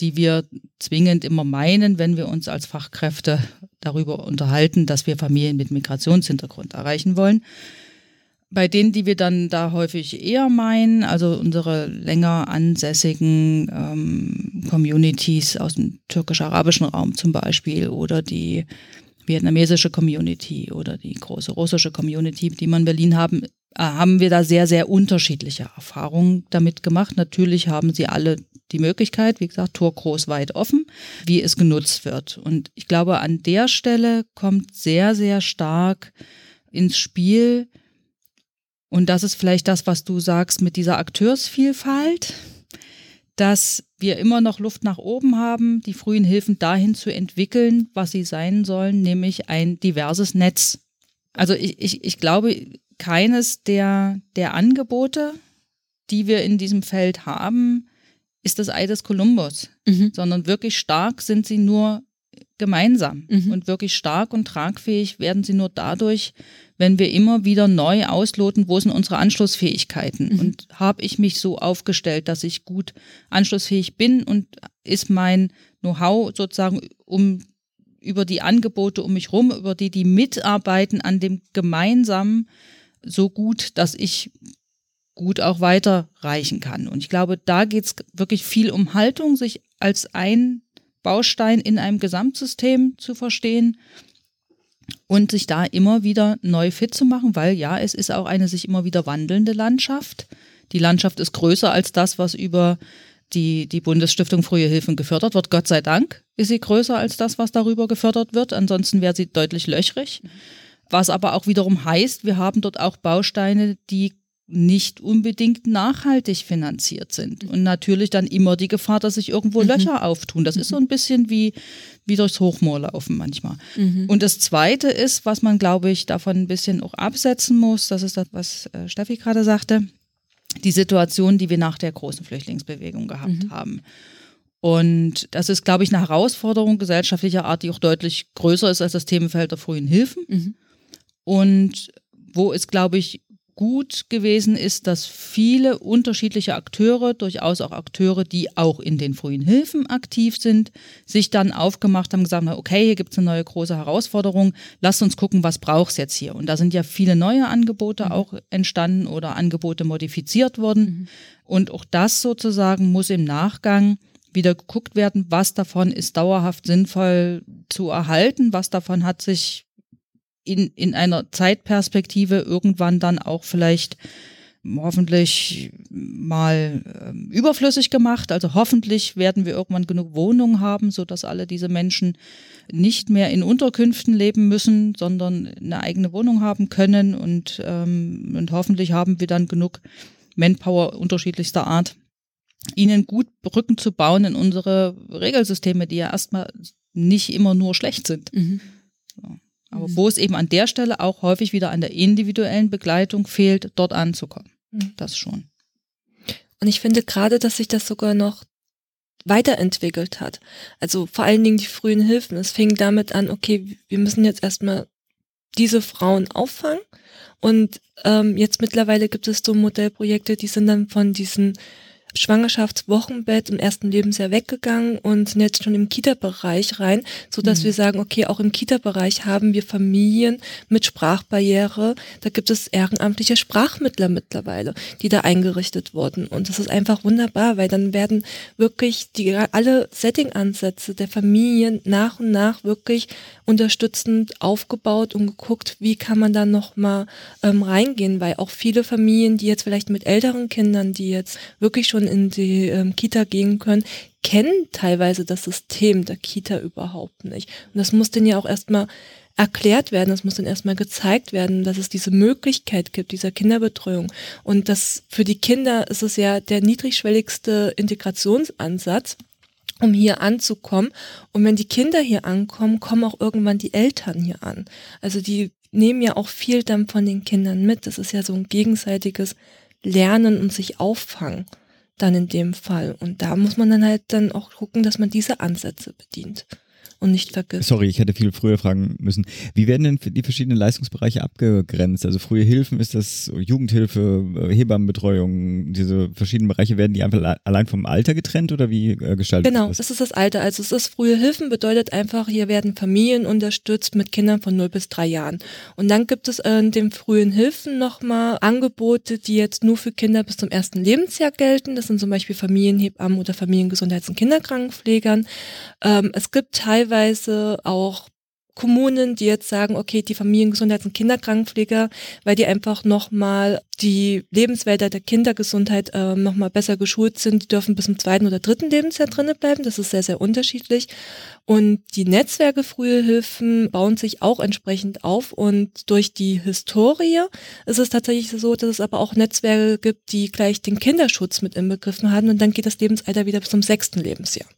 die wir zwingend immer meinen, wenn wir uns als Fachkräfte darüber unterhalten, dass wir Familien mit Migrationshintergrund erreichen wollen. Bei denen, die wir dann da häufig eher meinen, also unsere länger ansässigen ähm, Communities aus dem türkisch-arabischen Raum zum Beispiel oder die vietnamesische Community oder die große russische Community, die man in Berlin haben, äh, haben wir da sehr, sehr unterschiedliche Erfahrungen damit gemacht. Natürlich haben sie alle die Möglichkeit, wie gesagt, Tor groß weit offen, wie es genutzt wird. Und ich glaube, an der Stelle kommt sehr, sehr stark ins Spiel, und das ist vielleicht das, was du sagst mit dieser Akteursvielfalt, dass wir immer noch Luft nach oben haben, die frühen Hilfen dahin zu entwickeln, was sie sein sollen, nämlich ein diverses Netz. Also ich, ich, ich glaube, keines der, der Angebote, die wir in diesem Feld haben, ist das Ei des Kolumbus, mhm. sondern wirklich stark sind sie nur gemeinsam mhm. und wirklich stark und tragfähig werden sie nur dadurch, wenn wir immer wieder neu ausloten, wo sind unsere Anschlussfähigkeiten mhm. und habe ich mich so aufgestellt, dass ich gut anschlussfähig bin und ist mein Know-how sozusagen um über die Angebote um mich rum, über die die mitarbeiten an dem gemeinsamen so gut, dass ich gut auch weiterreichen kann. Und ich glaube, da geht es wirklich viel um Haltung, sich als ein Baustein in einem Gesamtsystem zu verstehen und sich da immer wieder neu fit zu machen, weil ja, es ist auch eine sich immer wieder wandelnde Landschaft. Die Landschaft ist größer als das, was über die, die Bundesstiftung Frühe Hilfen gefördert wird. Gott sei Dank ist sie größer als das, was darüber gefördert wird. Ansonsten wäre sie deutlich löchrig. Was aber auch wiederum heißt, wir haben dort auch Bausteine, die nicht unbedingt nachhaltig finanziert sind. Und natürlich dann immer die Gefahr, dass sich irgendwo mhm. Löcher auftun. Das mhm. ist so ein bisschen wie, wie durchs Hochmoor laufen manchmal. Mhm. Und das Zweite ist, was man, glaube ich, davon ein bisschen auch absetzen muss, das ist das, was äh, Steffi gerade sagte, die Situation, die wir nach der großen Flüchtlingsbewegung gehabt mhm. haben. Und das ist, glaube ich, eine Herausforderung gesellschaftlicher Art, die auch deutlich größer ist als das Themenfeld der frühen Hilfen. Mhm. Und wo es, glaube ich, gut gewesen ist, dass viele unterschiedliche Akteure, durchaus auch Akteure, die auch in den frühen Hilfen aktiv sind, sich dann aufgemacht haben, gesagt haben, okay, hier gibt es eine neue große Herausforderung, lasst uns gucken, was braucht es jetzt hier. Und da sind ja viele neue Angebote mhm. auch entstanden oder Angebote modifiziert worden. Mhm. Und auch das sozusagen muss im Nachgang wieder geguckt werden, was davon ist dauerhaft sinnvoll zu erhalten, was davon hat sich in, in einer Zeitperspektive irgendwann dann auch vielleicht hoffentlich mal äh, überflüssig gemacht. Also hoffentlich werden wir irgendwann genug Wohnungen haben, so dass alle diese Menschen nicht mehr in Unterkünften leben müssen, sondern eine eigene Wohnung haben können und, ähm, und hoffentlich haben wir dann genug Manpower unterschiedlichster Art, ihnen gut Brücken zu bauen in unsere Regelsysteme, die ja erstmal nicht immer nur schlecht sind. Mhm. Aber mhm. wo es eben an der Stelle auch häufig wieder an der individuellen Begleitung fehlt, dort anzukommen. Mhm. Das schon. Und ich finde gerade, dass sich das sogar noch weiterentwickelt hat. Also vor allen Dingen die frühen Hilfen. Es fing damit an, okay, wir müssen jetzt erstmal diese Frauen auffangen. Und ähm, jetzt mittlerweile gibt es so Modellprojekte, die sind dann von diesen Schwangerschaftswochenbett im ersten Lebensjahr weggegangen und sind jetzt schon im Kita-Bereich rein, so dass mhm. wir sagen, okay, auch im Kita-Bereich haben wir Familien mit Sprachbarriere. Da gibt es ehrenamtliche Sprachmittler mittlerweile, die da eingerichtet wurden. Und das ist einfach wunderbar, weil dann werden wirklich die, alle Setting-Ansätze der Familien nach und nach wirklich unterstützend aufgebaut und geguckt, wie kann man da nochmal ähm, reingehen, weil auch viele Familien, die jetzt vielleicht mit älteren Kindern, die jetzt wirklich schon in die ähm, Kita gehen können, kennen teilweise das System der Kita überhaupt nicht. Und das muss denen ja auch erstmal erklärt werden, das muss dann erstmal gezeigt werden, dass es diese Möglichkeit gibt, dieser Kinderbetreuung. Und das für die Kinder ist es ja der niedrigschwelligste Integrationsansatz um hier anzukommen. Und wenn die Kinder hier ankommen, kommen auch irgendwann die Eltern hier an. Also die nehmen ja auch viel dann von den Kindern mit. Das ist ja so ein gegenseitiges Lernen und sich auffangen. Dann in dem Fall. Und da muss man dann halt dann auch gucken, dass man diese Ansätze bedient und nicht vergisst. Sorry, ich hätte viel früher fragen müssen. Wie werden denn die verschiedenen Leistungsbereiche abgegrenzt? Also frühe Hilfen, ist das Jugendhilfe, äh, Hebammenbetreuung, diese verschiedenen Bereiche, werden die einfach allein vom Alter getrennt oder wie äh, gestaltet Genau, das? das ist das Alter. Also es ist frühe Hilfen, bedeutet einfach, hier werden Familien unterstützt mit Kindern von 0 bis 3 Jahren. Und dann gibt es in den frühen Hilfen nochmal Angebote, die jetzt nur für Kinder bis zum ersten Lebensjahr gelten. Das sind zum Beispiel Familienhebammen oder Familiengesundheits- und Kinderkrankenpflegern. Ähm, es gibt teilweise auch Kommunen, die jetzt sagen, okay, die Familiengesundheits- und Kinderkrankenpfleger, weil die einfach nochmal die Lebenswälder der Kindergesundheit äh, nochmal besser geschult sind, die dürfen bis zum zweiten oder dritten Lebensjahr drinnen bleiben. Das ist sehr, sehr unterschiedlich. Und die Netzwerke Frühe Hilfen bauen sich auch entsprechend auf. Und durch die Historie ist es tatsächlich so, dass es aber auch Netzwerke gibt, die gleich den Kinderschutz mit inbegriffen haben. Und dann geht das Lebensalter wieder bis zum sechsten Lebensjahr.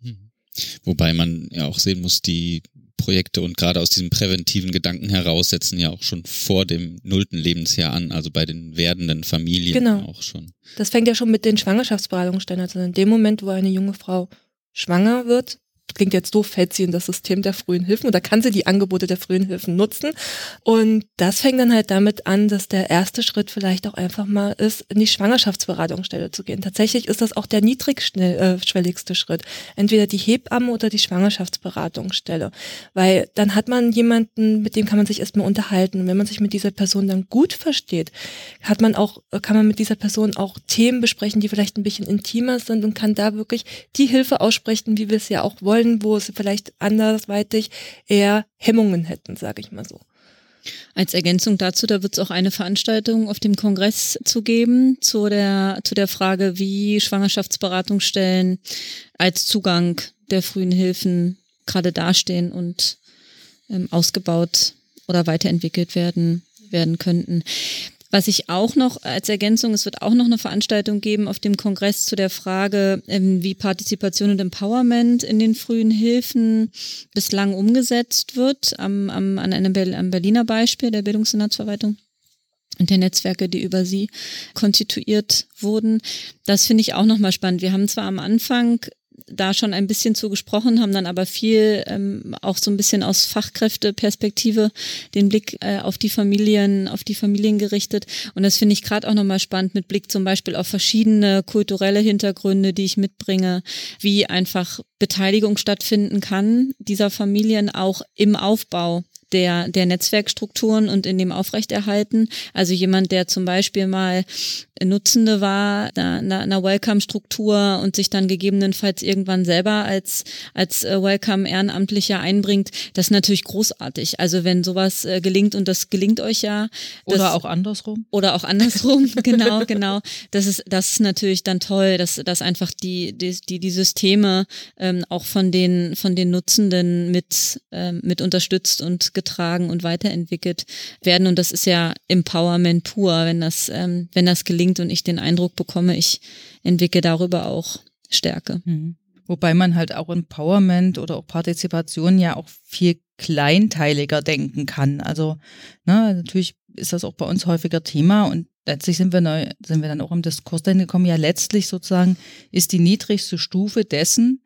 Wobei man ja auch sehen muss, die Projekte und gerade aus diesem präventiven Gedanken heraus setzen ja auch schon vor dem nullten Lebensjahr an, also bei den werdenden Familien Genau. auch schon. Das fängt ja schon mit den Schwangerschaftsberatungsstellen an. Also in dem Moment, wo eine junge Frau schwanger wird, klingt jetzt doof, fällt sie in das System der frühen Hilfen oder kann sie die Angebote der frühen Hilfen nutzen. Und das fängt dann halt damit an, dass der erste Schritt vielleicht auch einfach mal ist, in die Schwangerschaftsberatungsstelle zu gehen. Tatsächlich ist das auch der niedrigschwelligste Schritt. Entweder die Hebamme oder die Schwangerschaftsberatungsstelle. Weil dann hat man jemanden, mit dem kann man sich erstmal unterhalten. Und wenn man sich mit dieser Person dann gut versteht, hat man auch, kann man mit dieser Person auch Themen besprechen, die vielleicht ein bisschen intimer sind und kann da wirklich die Hilfe aussprechen, wie wir es ja auch wollen, wo sie vielleicht andersweitig eher Hemmungen hätten, sage ich mal so. Als Ergänzung dazu, da wird es auch eine Veranstaltung auf dem Kongress zu geben, zu der, zu der Frage, wie Schwangerschaftsberatungsstellen als Zugang der frühen Hilfen gerade dastehen und ähm, ausgebaut oder weiterentwickelt werden, werden könnten. Was ich auch noch als Ergänzung, es wird auch noch eine Veranstaltung geben auf dem Kongress zu der Frage, ähm, wie Partizipation und Empowerment in den frühen Hilfen bislang umgesetzt wird, am, am, an einem am Berliner Beispiel der Bildungssenatsverwaltung und der Netzwerke, die über sie konstituiert wurden. Das finde ich auch nochmal spannend. Wir haben zwar am Anfang da schon ein bisschen zu gesprochen, haben dann aber viel ähm, auch so ein bisschen aus Fachkräfteperspektive den Blick äh, auf die Familien, auf die Familien gerichtet. Und das finde ich gerade auch nochmal spannend mit Blick zum Beispiel auf verschiedene kulturelle Hintergründe, die ich mitbringe, wie einfach Beteiligung stattfinden kann dieser Familien auch im Aufbau der, der Netzwerkstrukturen und in dem Aufrechterhalten. Also jemand, der zum Beispiel mal Nutzende war, einer, einer Welcome-Struktur und sich dann gegebenenfalls irgendwann selber als, als äh, Welcome-Ehrenamtlicher einbringt, das ist natürlich großartig. Also wenn sowas äh, gelingt und das gelingt euch ja. Das, Oder auch andersrum. oder auch andersrum, genau, genau. Das ist, das ist natürlich dann toll, dass, dass einfach die, die, die, die Systeme ähm, auch von den, von den Nutzenden mit, ähm, mit unterstützt und getragen und weiterentwickelt werden. Und das ist ja Empowerment pur, wenn das, ähm, wenn das gelingt und ich den Eindruck bekomme, ich entwickle darüber auch Stärke. Mhm. Wobei man halt auch Empowerment oder auch Partizipation ja auch viel kleinteiliger denken kann. Also ne, natürlich ist das auch bei uns häufiger Thema und letztlich sind wir, neu, sind wir dann auch im Diskurs dahin gekommen, ja letztlich sozusagen ist die niedrigste Stufe dessen,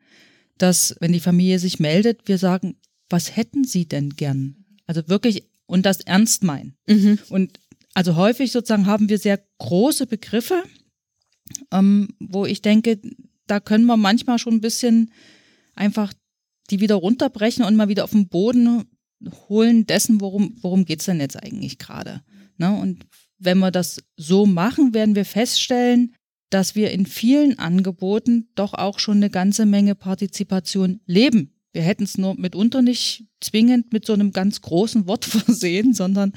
dass wenn die Familie sich meldet, wir sagen, was hätten sie denn gern? Also wirklich und das ernst meinen. Mhm. Und also häufig sozusagen haben wir sehr große Begriffe, ähm, wo ich denke, da können wir manchmal schon ein bisschen einfach die wieder runterbrechen und mal wieder auf den Boden holen dessen, worum, worum geht's denn jetzt eigentlich gerade. Ne? Und wenn wir das so machen, werden wir feststellen, dass wir in vielen Angeboten doch auch schon eine ganze Menge Partizipation leben. Wir hätten es nur mitunter nicht zwingend mit so einem ganz großen Wort versehen, sondern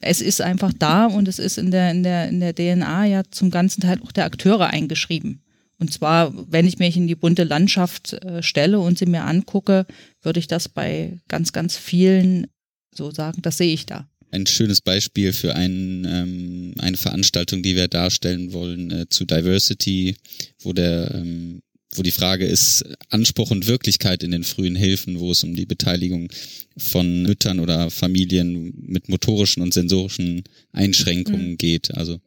es ist einfach da und es ist in der, in der, in der DNA ja zum ganzen Teil auch der Akteure eingeschrieben. Und zwar, wenn ich mich in die bunte Landschaft äh, stelle und sie mir angucke, würde ich das bei ganz, ganz vielen so sagen, das sehe ich da. Ein schönes Beispiel für ein, ähm, eine Veranstaltung, die wir darstellen wollen äh, zu Diversity, wo der ähm, wo die Frage ist, Anspruch und Wirklichkeit in den frühen Hilfen, wo es um die Beteiligung von Müttern oder Familien mit motorischen und sensorischen Einschränkungen Mhm. geht, also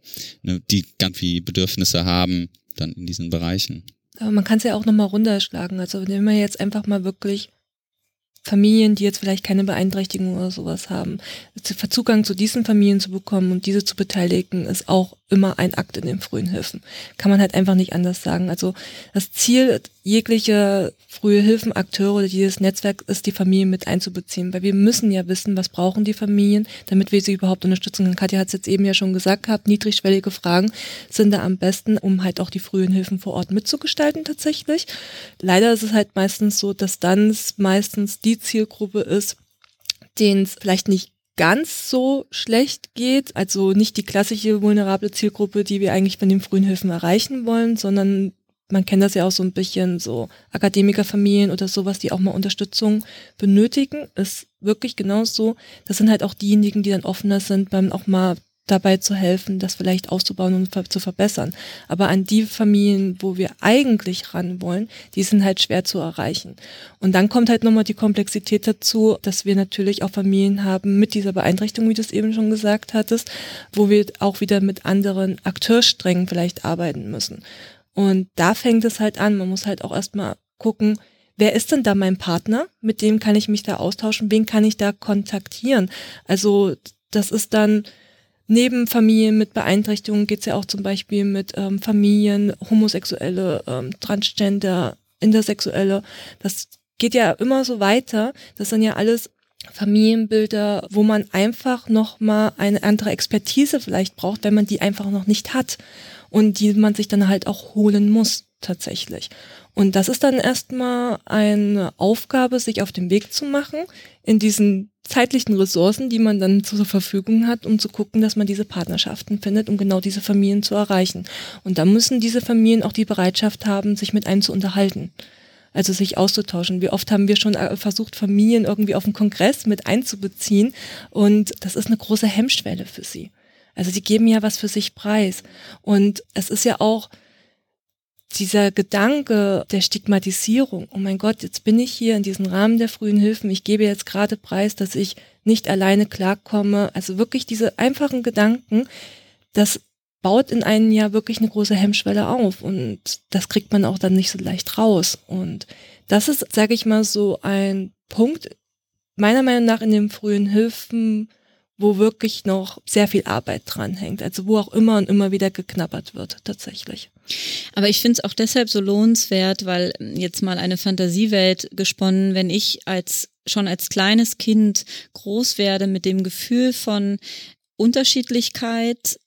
ne, die ganz viel Bedürfnisse haben, dann in diesen Bereichen. Aber man kann es ja auch nochmal runterschlagen. Also wenn wir jetzt einfach mal wirklich Familien, die jetzt vielleicht keine Beeinträchtigung oder sowas haben, Zugang zu diesen Familien zu bekommen und diese zu beteiligen, ist auch immer ein Akt in den frühen Hilfen. Kann man halt einfach nicht anders sagen. Also das Ziel jeglicher frühe Hilfenakteure oder dieses Netzwerk ist, die Familien mit einzubeziehen, weil wir müssen ja wissen, was brauchen die Familien, damit wir sie überhaupt unterstützen können. Katja hat es jetzt eben ja schon gesagt gehabt, niedrigschwellige Fragen sind da am besten, um halt auch die frühen Hilfen vor Ort mitzugestalten tatsächlich. Leider ist es halt meistens so, dass dann meistens die Zielgruppe ist, denen es vielleicht nicht ganz so schlecht geht, also nicht die klassische vulnerable Zielgruppe, die wir eigentlich von den frühen Hilfen erreichen wollen, sondern man kennt das ja auch so ein bisschen so Akademikerfamilien oder sowas, die auch mal Unterstützung benötigen, ist wirklich genauso. Das sind halt auch diejenigen, die dann offener sind, beim auch mal dabei zu helfen, das vielleicht auszubauen und zu verbessern. Aber an die Familien, wo wir eigentlich ran wollen, die sind halt schwer zu erreichen. Und dann kommt halt nochmal die Komplexität dazu, dass wir natürlich auch Familien haben mit dieser Beeinträchtigung, wie du es eben schon gesagt hattest, wo wir auch wieder mit anderen Akteursträngen vielleicht arbeiten müssen. Und da fängt es halt an. Man muss halt auch erstmal gucken, wer ist denn da mein Partner? Mit dem kann ich mich da austauschen? Wen kann ich da kontaktieren? Also das ist dann neben Familien mit Beeinträchtigungen geht es ja auch zum Beispiel mit ähm, Familien, Homosexuelle, ähm, Transgender, Intersexuelle. Das geht ja immer so weiter. Das sind ja alles Familienbilder, wo man einfach noch mal eine andere Expertise vielleicht braucht, wenn man die einfach noch nicht hat und die man sich dann halt auch holen muss tatsächlich. Und das ist dann erstmal eine Aufgabe, sich auf den Weg zu machen in diesen zeitlichen Ressourcen, die man dann zur Verfügung hat, um zu gucken, dass man diese Partnerschaften findet, um genau diese Familien zu erreichen. Und da müssen diese Familien auch die Bereitschaft haben, sich mit einem zu unterhalten. Also sich auszutauschen. Wie oft haben wir schon äh, versucht, Familien irgendwie auf den Kongress mit einzubeziehen und das ist eine große Hemmschwelle für sie. Also sie geben ja was für sich preis. Und es ist ja auch dieser Gedanke der Stigmatisierung, oh mein Gott, jetzt bin ich hier in diesem Rahmen der frühen Hilfen, ich gebe jetzt gerade preis, dass ich nicht alleine klarkomme. Also wirklich diese einfachen Gedanken, das baut in einem Jahr wirklich eine große Hemmschwelle auf und das kriegt man auch dann nicht so leicht raus. Und das ist, sage ich mal, so ein Punkt, meiner Meinung nach in den frühen Hilfen, wo wirklich noch sehr viel Arbeit dranhängt. Also wo auch immer und immer wieder geknabbert wird, tatsächlich. Aber ich finde es auch deshalb so lohnenswert, weil jetzt mal eine Fantasiewelt gesponnen, wenn ich als schon als kleines Kind groß werde mit dem Gefühl von Unterschiedlichkeit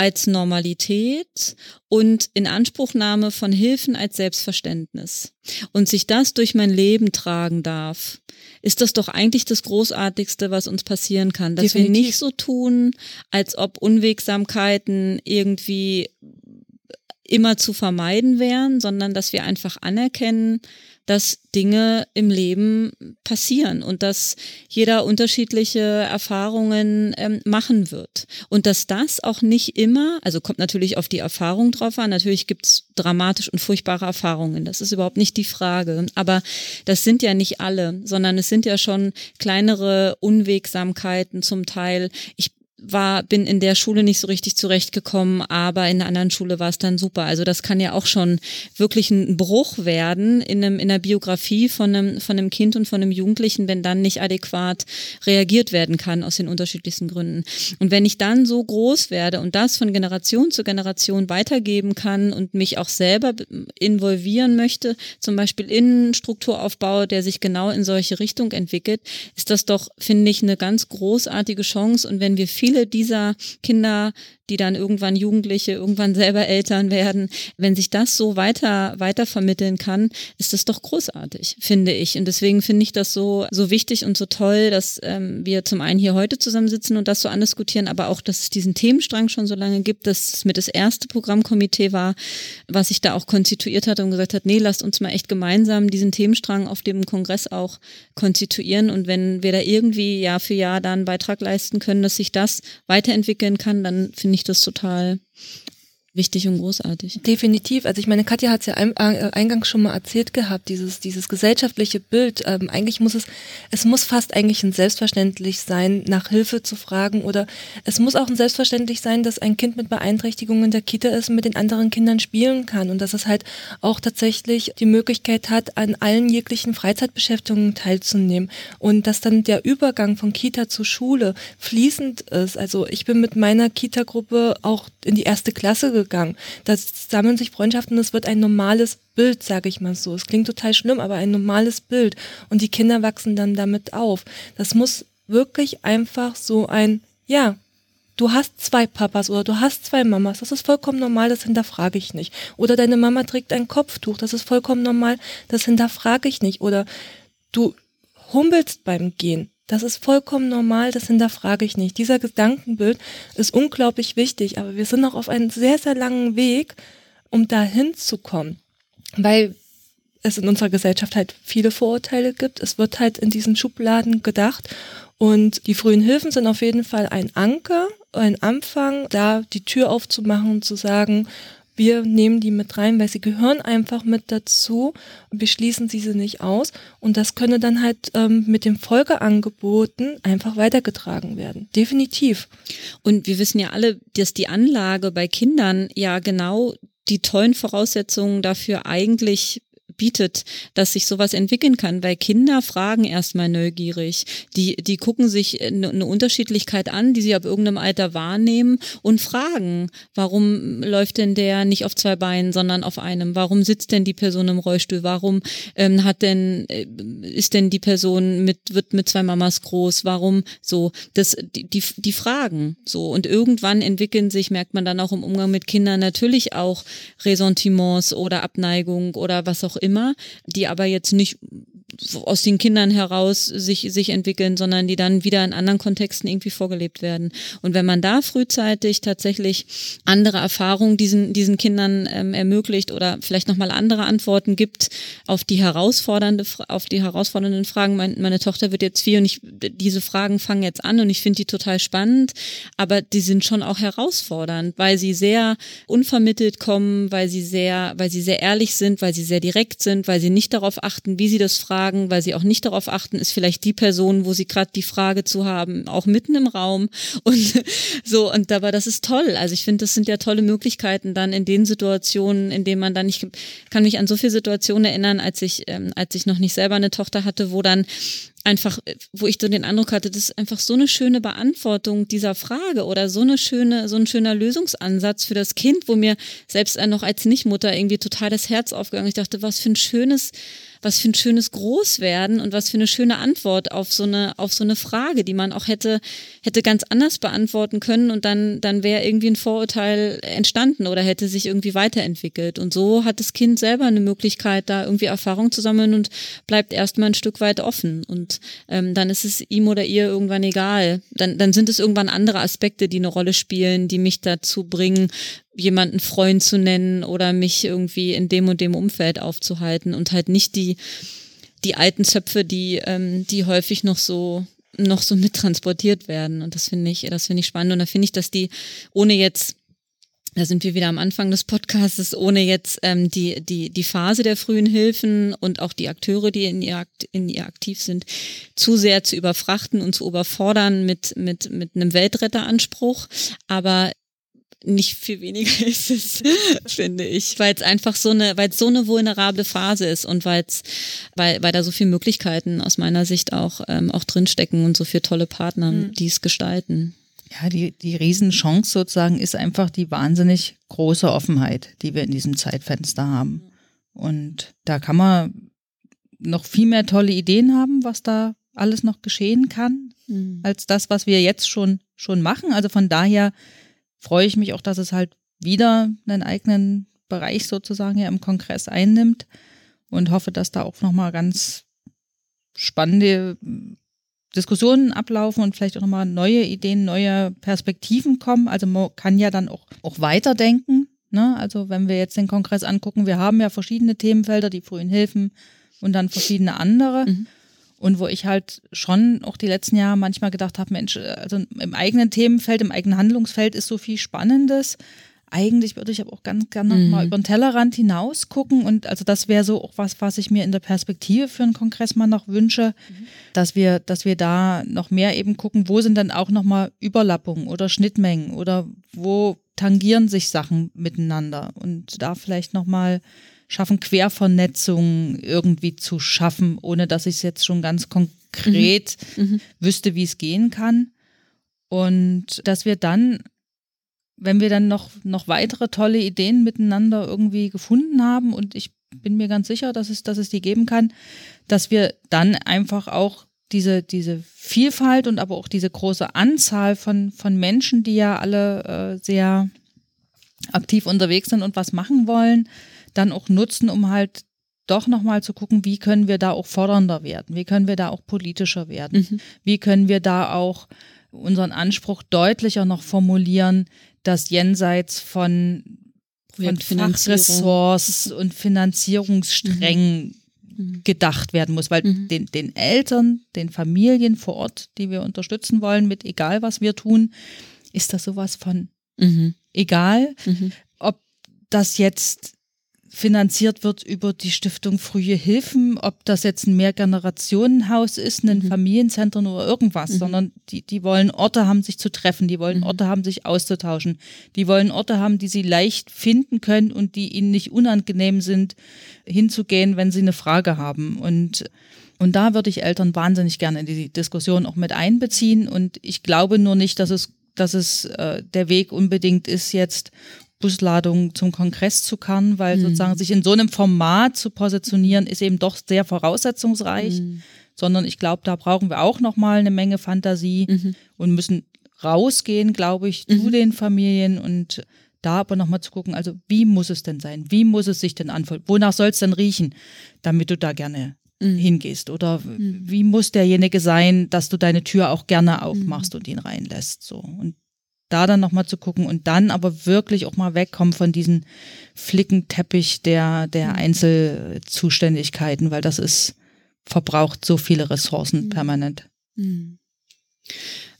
als Normalität und Inanspruchnahme von Hilfen als Selbstverständnis und sich das durch mein Leben tragen darf, ist das doch eigentlich das Großartigste, was uns passieren kann, dass Definitiv. wir nicht so tun, als ob Unwegsamkeiten irgendwie immer zu vermeiden wären, sondern dass wir einfach anerkennen, dass Dinge im Leben passieren und dass jeder unterschiedliche Erfahrungen ähm, machen wird. Und dass das auch nicht immer, also kommt natürlich auf die Erfahrung drauf an, natürlich gibt's dramatisch und furchtbare Erfahrungen, das ist überhaupt nicht die Frage. Aber das sind ja nicht alle, sondern es sind ja schon kleinere Unwegsamkeiten zum Teil. Ich war, bin in der Schule nicht so richtig zurechtgekommen, aber in einer anderen Schule war es dann super. Also das kann ja auch schon wirklich ein Bruch werden in einem, in der Biografie von einem, von einem Kind und von einem Jugendlichen, wenn dann nicht adäquat reagiert werden kann aus den unterschiedlichsten Gründen. Und wenn ich dann so groß werde und das von Generation zu Generation weitergeben kann und mich auch selber involvieren möchte, zum Beispiel in Strukturaufbau, der sich genau in solche Richtung entwickelt, ist das doch, finde ich, eine ganz großartige Chance. Und wenn wir viel viele dieser Kinder, die dann irgendwann Jugendliche, irgendwann selber Eltern werden, wenn sich das so weiter, weiter vermitteln kann, ist das doch großartig, finde ich. Und deswegen finde ich das so, so wichtig und so toll, dass ähm, wir zum einen hier heute zusammensitzen und das so andiskutieren, aber auch, dass es diesen Themenstrang schon so lange gibt, dass es mit das erste Programmkomitee war, was sich da auch konstituiert hat und gesagt hat, nee, lasst uns mal echt gemeinsam diesen Themenstrang auf dem Kongress auch konstituieren. Und wenn wir da irgendwie Jahr für Jahr da einen Beitrag leisten können, dass sich das weiterentwickeln kann, dann finde ich das total wichtig und großartig. Definitiv. Also ich meine, Katja hat es ja äh, eingangs schon mal erzählt gehabt, dieses, dieses gesellschaftliche Bild. Ähm, eigentlich muss es, es muss fast eigentlich ein Selbstverständlich sein, nach Hilfe zu fragen oder es muss auch ein Selbstverständlich sein, dass ein Kind mit Beeinträchtigung in der Kita ist und mit den anderen Kindern spielen kann und dass es halt auch tatsächlich die Möglichkeit hat, an allen jeglichen Freizeitbeschäftigungen teilzunehmen und dass dann der Übergang von Kita zu Schule fließend ist. Also ich bin mit meiner Kita-Gruppe auch in die erste Klasse gegangen. Da sammeln sich Freundschaften und es wird ein normales Bild, sage ich mal so. Es klingt total schlimm, aber ein normales Bild. Und die Kinder wachsen dann damit auf. Das muss wirklich einfach so ein, ja, du hast zwei Papas oder du hast zwei Mamas, das ist vollkommen normal, das hinterfrage ich nicht. Oder deine Mama trägt ein Kopftuch, das ist vollkommen normal, das hinterfrage ich nicht. Oder du humpelst beim Gehen, das ist vollkommen normal, das hinterfrage ich nicht. Dieser Gedankenbild ist unglaublich wichtig, aber wir sind noch auf einem sehr, sehr langen Weg, um dahin zu kommen. Weil es in unserer Gesellschaft halt viele Vorurteile gibt. Es wird halt in diesen Schubladen gedacht. Und die frühen Hilfen sind auf jeden Fall ein Anker, ein Anfang, da die Tür aufzumachen und zu sagen, wir nehmen die mit rein, weil sie gehören einfach mit dazu. Wir schließen diese nicht aus. Und das könne dann halt ähm, mit den Folgeangeboten einfach weitergetragen werden. Definitiv. Und wir wissen ja alle, dass die Anlage bei Kindern ja genau die tollen Voraussetzungen dafür eigentlich bietet, dass sich sowas entwickeln kann, weil Kinder fragen erstmal neugierig. Die, die gucken sich eine, eine Unterschiedlichkeit an, die sie ab irgendeinem Alter wahrnehmen und fragen, warum läuft denn der nicht auf zwei Beinen, sondern auf einem? Warum sitzt denn die Person im Rollstuhl? Warum ähm, hat denn, äh, ist denn die Person mit, wird mit zwei Mamas groß? Warum so? Das, die, die, die Fragen so. Und irgendwann entwickeln sich, merkt man dann auch im Umgang mit Kindern natürlich auch Ressentiments oder Abneigung oder was auch immer immer, die aber jetzt nicht aus den Kindern heraus sich, sich entwickeln, sondern die dann wieder in anderen Kontexten irgendwie vorgelebt werden. Und wenn man da frühzeitig tatsächlich andere Erfahrungen diesen, diesen Kindern ähm, ermöglicht oder vielleicht nochmal andere Antworten gibt auf die herausfordernde, auf die herausfordernden Fragen. Mein, meine Tochter wird jetzt vier und ich, diese Fragen fangen jetzt an und ich finde die total spannend, aber die sind schon auch herausfordernd, weil sie sehr unvermittelt kommen, weil sie sehr, weil sie sehr ehrlich sind, weil sie sehr direkt sind, weil sie nicht darauf achten, wie sie das fragen, fragen, weil sie auch nicht darauf achten, ist vielleicht die Person, wo sie gerade die Frage zu haben, auch mitten im Raum und so und aber das ist toll. Also ich finde, das sind ja tolle Möglichkeiten dann in den Situationen, in denen man dann ich kann mich an so viele Situationen erinnern, als ich ähm, als ich noch nicht selber eine Tochter hatte, wo dann einfach, wo ich so den Eindruck hatte, das ist einfach so eine schöne Beantwortung dieser Frage oder so eine schöne, so ein schöner Lösungsansatz für das Kind, wo mir selbst noch als Nichtmutter irgendwie total das Herz aufgegangen. Ich dachte, was für ein schönes was für ein schönes Großwerden und was für eine schöne Antwort auf so eine, auf so eine Frage, die man auch hätte, hätte ganz anders beantworten können und dann, dann wäre irgendwie ein Vorurteil entstanden oder hätte sich irgendwie weiterentwickelt. Und so hat das Kind selber eine Möglichkeit, da irgendwie Erfahrung zu sammeln und bleibt erstmal ein Stück weit offen. Und ähm, dann ist es ihm oder ihr irgendwann egal. Dann, dann sind es irgendwann andere Aspekte, die eine Rolle spielen, die mich dazu bringen, jemanden Freund zu nennen oder mich irgendwie in dem und dem Umfeld aufzuhalten und halt nicht die, die alten Zöpfe, die, ähm, die häufig noch so noch so mittransportiert werden. Und das finde ich, das finde ich spannend. Und da finde ich, dass die, ohne jetzt da sind wir wieder am Anfang des Podcasts, ohne jetzt ähm, die, die, die Phase der frühen Hilfen und auch die Akteure, die in ihr, in ihr aktiv sind, zu sehr zu überfrachten und zu überfordern mit, mit, mit einem Weltretteranspruch. Aber nicht viel weniger ist es, finde ich, weil es einfach so eine, weil es so eine vulnerable Phase ist und weil's, weil, weil da so viele Möglichkeiten aus meiner Sicht auch, ähm, auch drinstecken und so viele tolle Partner, mhm. die es gestalten. Ja, die, die Riesenchance sozusagen ist einfach die wahnsinnig große Offenheit, die wir in diesem Zeitfenster haben. Und da kann man noch viel mehr tolle Ideen haben, was da alles noch geschehen kann, mhm. als das, was wir jetzt schon, schon machen. Also von daher freue ich mich auch, dass es halt wieder einen eigenen Bereich sozusagen ja im Kongress einnimmt und hoffe, dass da auch nochmal ganz spannende Diskussionen ablaufen und vielleicht auch nochmal neue Ideen, neue Perspektiven kommen. Also man kann ja dann auch, auch weiterdenken. Ne? Also wenn wir jetzt den Kongress angucken, wir haben ja verschiedene Themenfelder, die frühen Hilfen und dann verschiedene andere. Mhm. Und wo ich halt schon auch die letzten Jahre manchmal gedacht habe, Mensch, also im eigenen Themenfeld, im eigenen Handlungsfeld ist so viel Spannendes. eigentlich würde ich aber auch ganz gerne mhm. mal über den Tellerrand hinaus gucken. Und also das wäre so auch was, was ich mir in der Perspektive für einen Kongress mal noch wünsche, mhm. dass wir, dass wir da noch mehr eben gucken, wo sind dann auch nochmal Überlappungen oder Schnittmengen oder wo tangieren sich Sachen miteinander und da vielleicht nochmal schaffen, Quervernetzungen irgendwie zu schaffen, ohne dass ich es jetzt schon ganz konkret mhm. mhm. wüsste, wie es gehen kann. Und dass wir dann wenn wir dann noch, noch weitere tolle Ideen miteinander irgendwie gefunden haben und ich bin mir ganz sicher, dass es, dass es die geben kann, dass wir dann einfach auch diese, diese Vielfalt und aber auch diese große Anzahl von, von Menschen, die ja alle äh, sehr aktiv unterwegs sind und was machen wollen, dann auch nutzen, um halt doch nochmal zu gucken, wie können wir da auch fordernder werden, wie können wir da auch politischer werden, mhm. wie können wir da auch unseren Anspruch deutlicher noch formulieren, dass jenseits von, von Fachressorts und Finanzierungssträngen mhm. mhm. gedacht werden muss, weil mhm. den, den Eltern, den Familien vor Ort, die wir unterstützen wollen, mit egal was wir tun, ist das sowas von mhm. egal, mhm. ob das jetzt finanziert wird über die Stiftung Frühe Hilfen, ob das jetzt ein Mehrgenerationenhaus ist, ein mhm. Familienzentrum oder irgendwas, mhm. sondern die, die wollen Orte haben, sich zu treffen, die wollen mhm. Orte haben, sich auszutauschen, die wollen Orte haben, die sie leicht finden können und die ihnen nicht unangenehm sind, hinzugehen, wenn sie eine Frage haben. Und und da würde ich Eltern wahnsinnig gerne in die Diskussion auch mit einbeziehen. Und ich glaube nur nicht, dass es, dass es äh, der Weg unbedingt ist, jetzt Busladung zum Kongress zu kann, weil mhm. sozusagen sich in so einem Format zu positionieren, ist eben doch sehr voraussetzungsreich. Mhm. Sondern ich glaube, da brauchen wir auch nochmal eine Menge Fantasie mhm. und müssen rausgehen, glaube ich, zu mhm. den Familien und da aber nochmal zu gucken, also wie muss es denn sein? Wie muss es sich denn anfühlen? Wonach soll es denn riechen, damit du da gerne mhm. hingehst? Oder mhm. wie muss derjenige sein, dass du deine Tür auch gerne aufmachst und ihn reinlässt? So. Und da dann nochmal zu gucken und dann aber wirklich auch mal wegkommen von diesem Flickenteppich der, der mhm. Einzelzuständigkeiten, weil das ist, verbraucht so viele Ressourcen mhm. permanent. Mhm.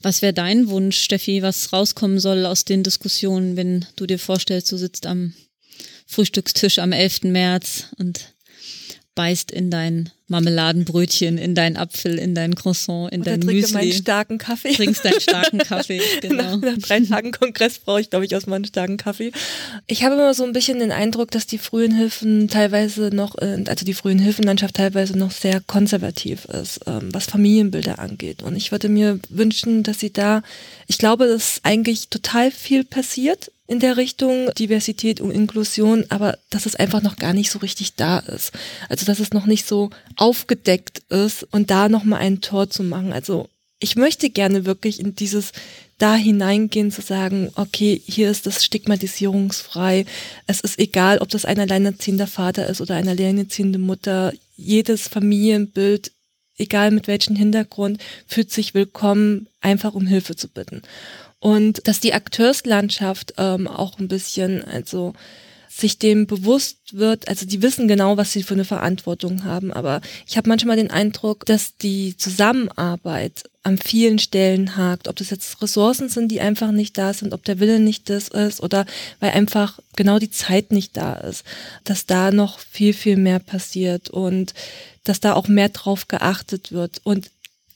Was wäre dein Wunsch, Steffi, was rauskommen soll aus den Diskussionen, wenn du dir vorstellst, du sitzt am Frühstückstisch am 11. März und beißt in dein Marmeladenbrötchen, in deinen Apfel, in dein Croissant, in Oder dein trinke Müsli. meinen starken Kaffee. Trinkst deinen starken Kaffee, genau. nach, nach drei Tagen Kongress brauche ich, glaube ich, aus meinem starken Kaffee. Ich habe immer so ein bisschen den Eindruck, dass die frühen Hilfen teilweise noch, äh, also die frühen Hilfenlandschaft teilweise noch sehr konservativ ist, ähm, was Familienbilder angeht. Und ich würde mir wünschen, dass sie da, ich glaube, dass eigentlich total viel passiert in der Richtung Diversität und Inklusion, aber dass es einfach noch gar nicht so richtig da ist. Also dass es noch nicht so aufgedeckt ist und da nochmal ein Tor zu machen. Also ich möchte gerne wirklich in dieses da hineingehen zu sagen, okay, hier ist das stigmatisierungsfrei. Es ist egal, ob das ein alleinerziehender Vater ist oder eine alleinerziehende Mutter. Jedes Familienbild, egal mit welchem Hintergrund, fühlt sich willkommen, einfach um Hilfe zu bitten. Und dass die Akteurslandschaft ähm, auch ein bisschen, also sich dem bewusst wird, also die wissen genau, was sie für eine Verantwortung haben, aber ich habe manchmal den Eindruck, dass die Zusammenarbeit an vielen Stellen hakt, ob das jetzt Ressourcen sind, die einfach nicht da sind, ob der Wille nicht das ist oder weil einfach genau die Zeit nicht da ist, dass da noch viel, viel mehr passiert und dass da auch mehr drauf geachtet wird. Und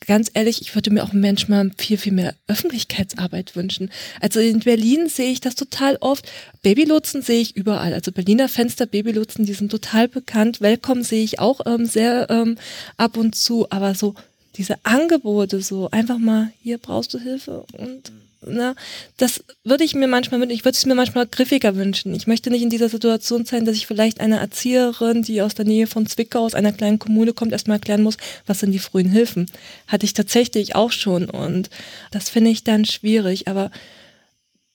ganz ehrlich, ich würde mir auch manchmal viel, viel mehr Öffentlichkeitsarbeit wünschen. Also in Berlin sehe ich das total oft. Babylotsen sehe ich überall. Also Berliner Fenster, Babylotsen, die sind total bekannt. Welcome sehe ich auch ähm, sehr ähm, ab und zu. Aber so diese Angebote, so einfach mal, hier brauchst du Hilfe und Ne? Das würde ich mir manchmal wünschen, ich würde es mir manchmal griffiger wünschen. Ich möchte nicht in dieser Situation sein, dass ich vielleicht einer Erzieherin, die aus der Nähe von Zwickau, aus einer kleinen Kommune kommt, erstmal erklären muss, was sind die frühen Hilfen. Hatte ich tatsächlich auch schon und das finde ich dann schwierig, aber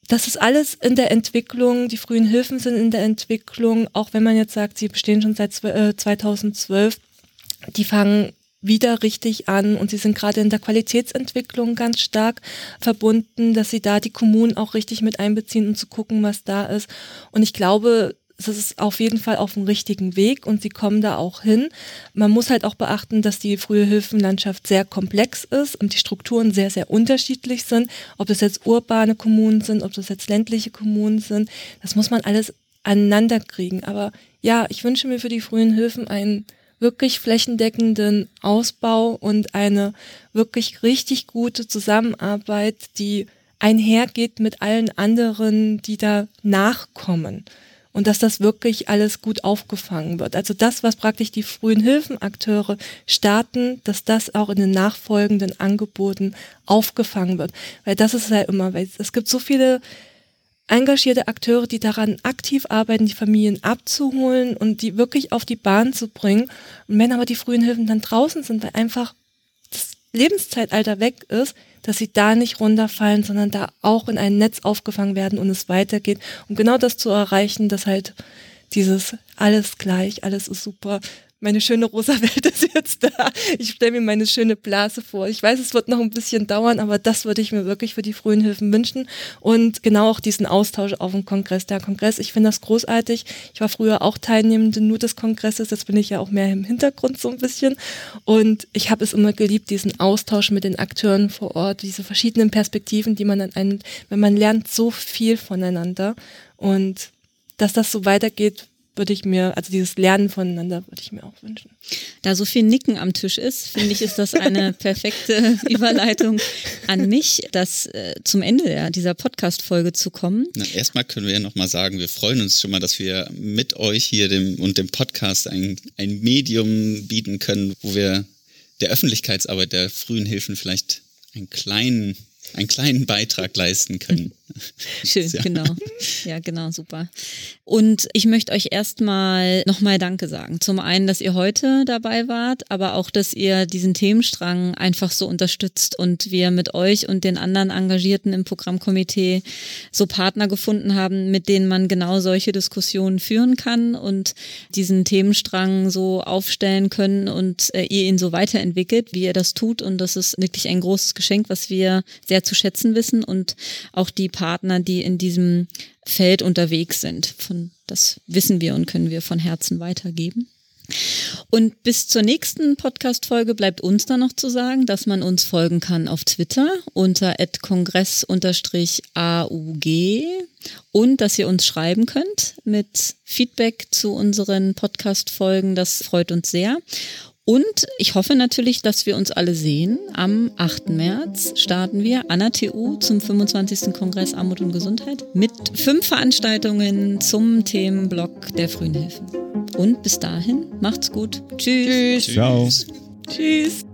das ist alles in der Entwicklung, die frühen Hilfen sind in der Entwicklung, auch wenn man jetzt sagt, sie bestehen schon seit 2012, äh, die fangen wieder richtig an und sie sind gerade in der Qualitätsentwicklung ganz stark verbunden, dass sie da die Kommunen auch richtig mit einbeziehen, um zu gucken, was da ist. Und ich glaube, es ist auf jeden Fall auf dem richtigen Weg und sie kommen da auch hin. Man muss halt auch beachten, dass die frühe Hilfenlandschaft sehr komplex ist und die Strukturen sehr, sehr unterschiedlich sind. Ob das jetzt urbane Kommunen sind, ob das jetzt ländliche Kommunen sind, das muss man alles aneinander kriegen. Aber ja, ich wünsche mir für die frühen Hilfen einen wirklich flächendeckenden Ausbau und eine wirklich richtig gute Zusammenarbeit, die einhergeht mit allen anderen, die da nachkommen. Und dass das wirklich alles gut aufgefangen wird. Also das, was praktisch die frühen Hilfenakteure starten, dass das auch in den nachfolgenden Angeboten aufgefangen wird. Weil das ist ja immer, weil es gibt so viele engagierte Akteure, die daran aktiv arbeiten, die Familien abzuholen und die wirklich auf die Bahn zu bringen. Und wenn aber die frühen Hilfen dann draußen sind, weil einfach das Lebenszeitalter weg ist, dass sie da nicht runterfallen, sondern da auch in ein Netz aufgefangen werden und es weitergeht. Um genau das zu erreichen, dass halt dieses alles gleich, alles ist super, meine schöne rosa Welt ist jetzt da. Ich stelle mir meine schöne Blase vor. Ich weiß, es wird noch ein bisschen dauern, aber das würde ich mir wirklich für die frühen Hilfen wünschen. Und genau auch diesen Austausch auf dem Kongress. Der Kongress, ich finde das großartig. Ich war früher auch Teilnehmende nur des Kongresses. Jetzt bin ich ja auch mehr im Hintergrund so ein bisschen. Und ich habe es immer geliebt, diesen Austausch mit den Akteuren vor Ort, diese verschiedenen Perspektiven, die man dann einen, wenn man lernt so viel voneinander. Und dass das so weitergeht, würde ich mir, also dieses Lernen voneinander würde ich mir auch wünschen. Da so viel Nicken am Tisch ist, finde ich, ist das eine perfekte Überleitung an mich, das äh, zum Ende ja, dieser Podcast-Folge zu kommen. Na, erstmal können wir ja nochmal sagen, wir freuen uns schon mal, dass wir mit euch hier dem, und dem Podcast ein, ein Medium bieten können, wo wir der Öffentlichkeitsarbeit der frühen Hilfen vielleicht einen kleinen einen kleinen Beitrag leisten können. Schön, ja. genau. Ja, genau, super. Und ich möchte euch erstmal nochmal Danke sagen. Zum einen, dass ihr heute dabei wart, aber auch, dass ihr diesen Themenstrang einfach so unterstützt und wir mit euch und den anderen Engagierten im Programmkomitee so Partner gefunden haben, mit denen man genau solche Diskussionen führen kann und diesen Themenstrang so aufstellen können und äh, ihr ihn so weiterentwickelt, wie ihr das tut. Und das ist wirklich ein großes Geschenk, was wir sehr zu schätzen wissen und auch die Partner, die in diesem Feld unterwegs sind. Von, das wissen wir und können wir von Herzen weitergeben. Und bis zur nächsten Podcast-Folge bleibt uns dann noch zu sagen, dass man uns folgen kann auf Twitter unter kongress-aug und dass ihr uns schreiben könnt mit Feedback zu unseren Podcast-Folgen. Das freut uns sehr. Und ich hoffe natürlich, dass wir uns alle sehen. Am 8. März starten wir an der TU zum 25. Kongress Armut und Gesundheit mit fünf Veranstaltungen zum Themenblock der Frühen Hilfen. Und bis dahin, macht's gut. Tschüss. Tschüss. Ciao. Tschüss.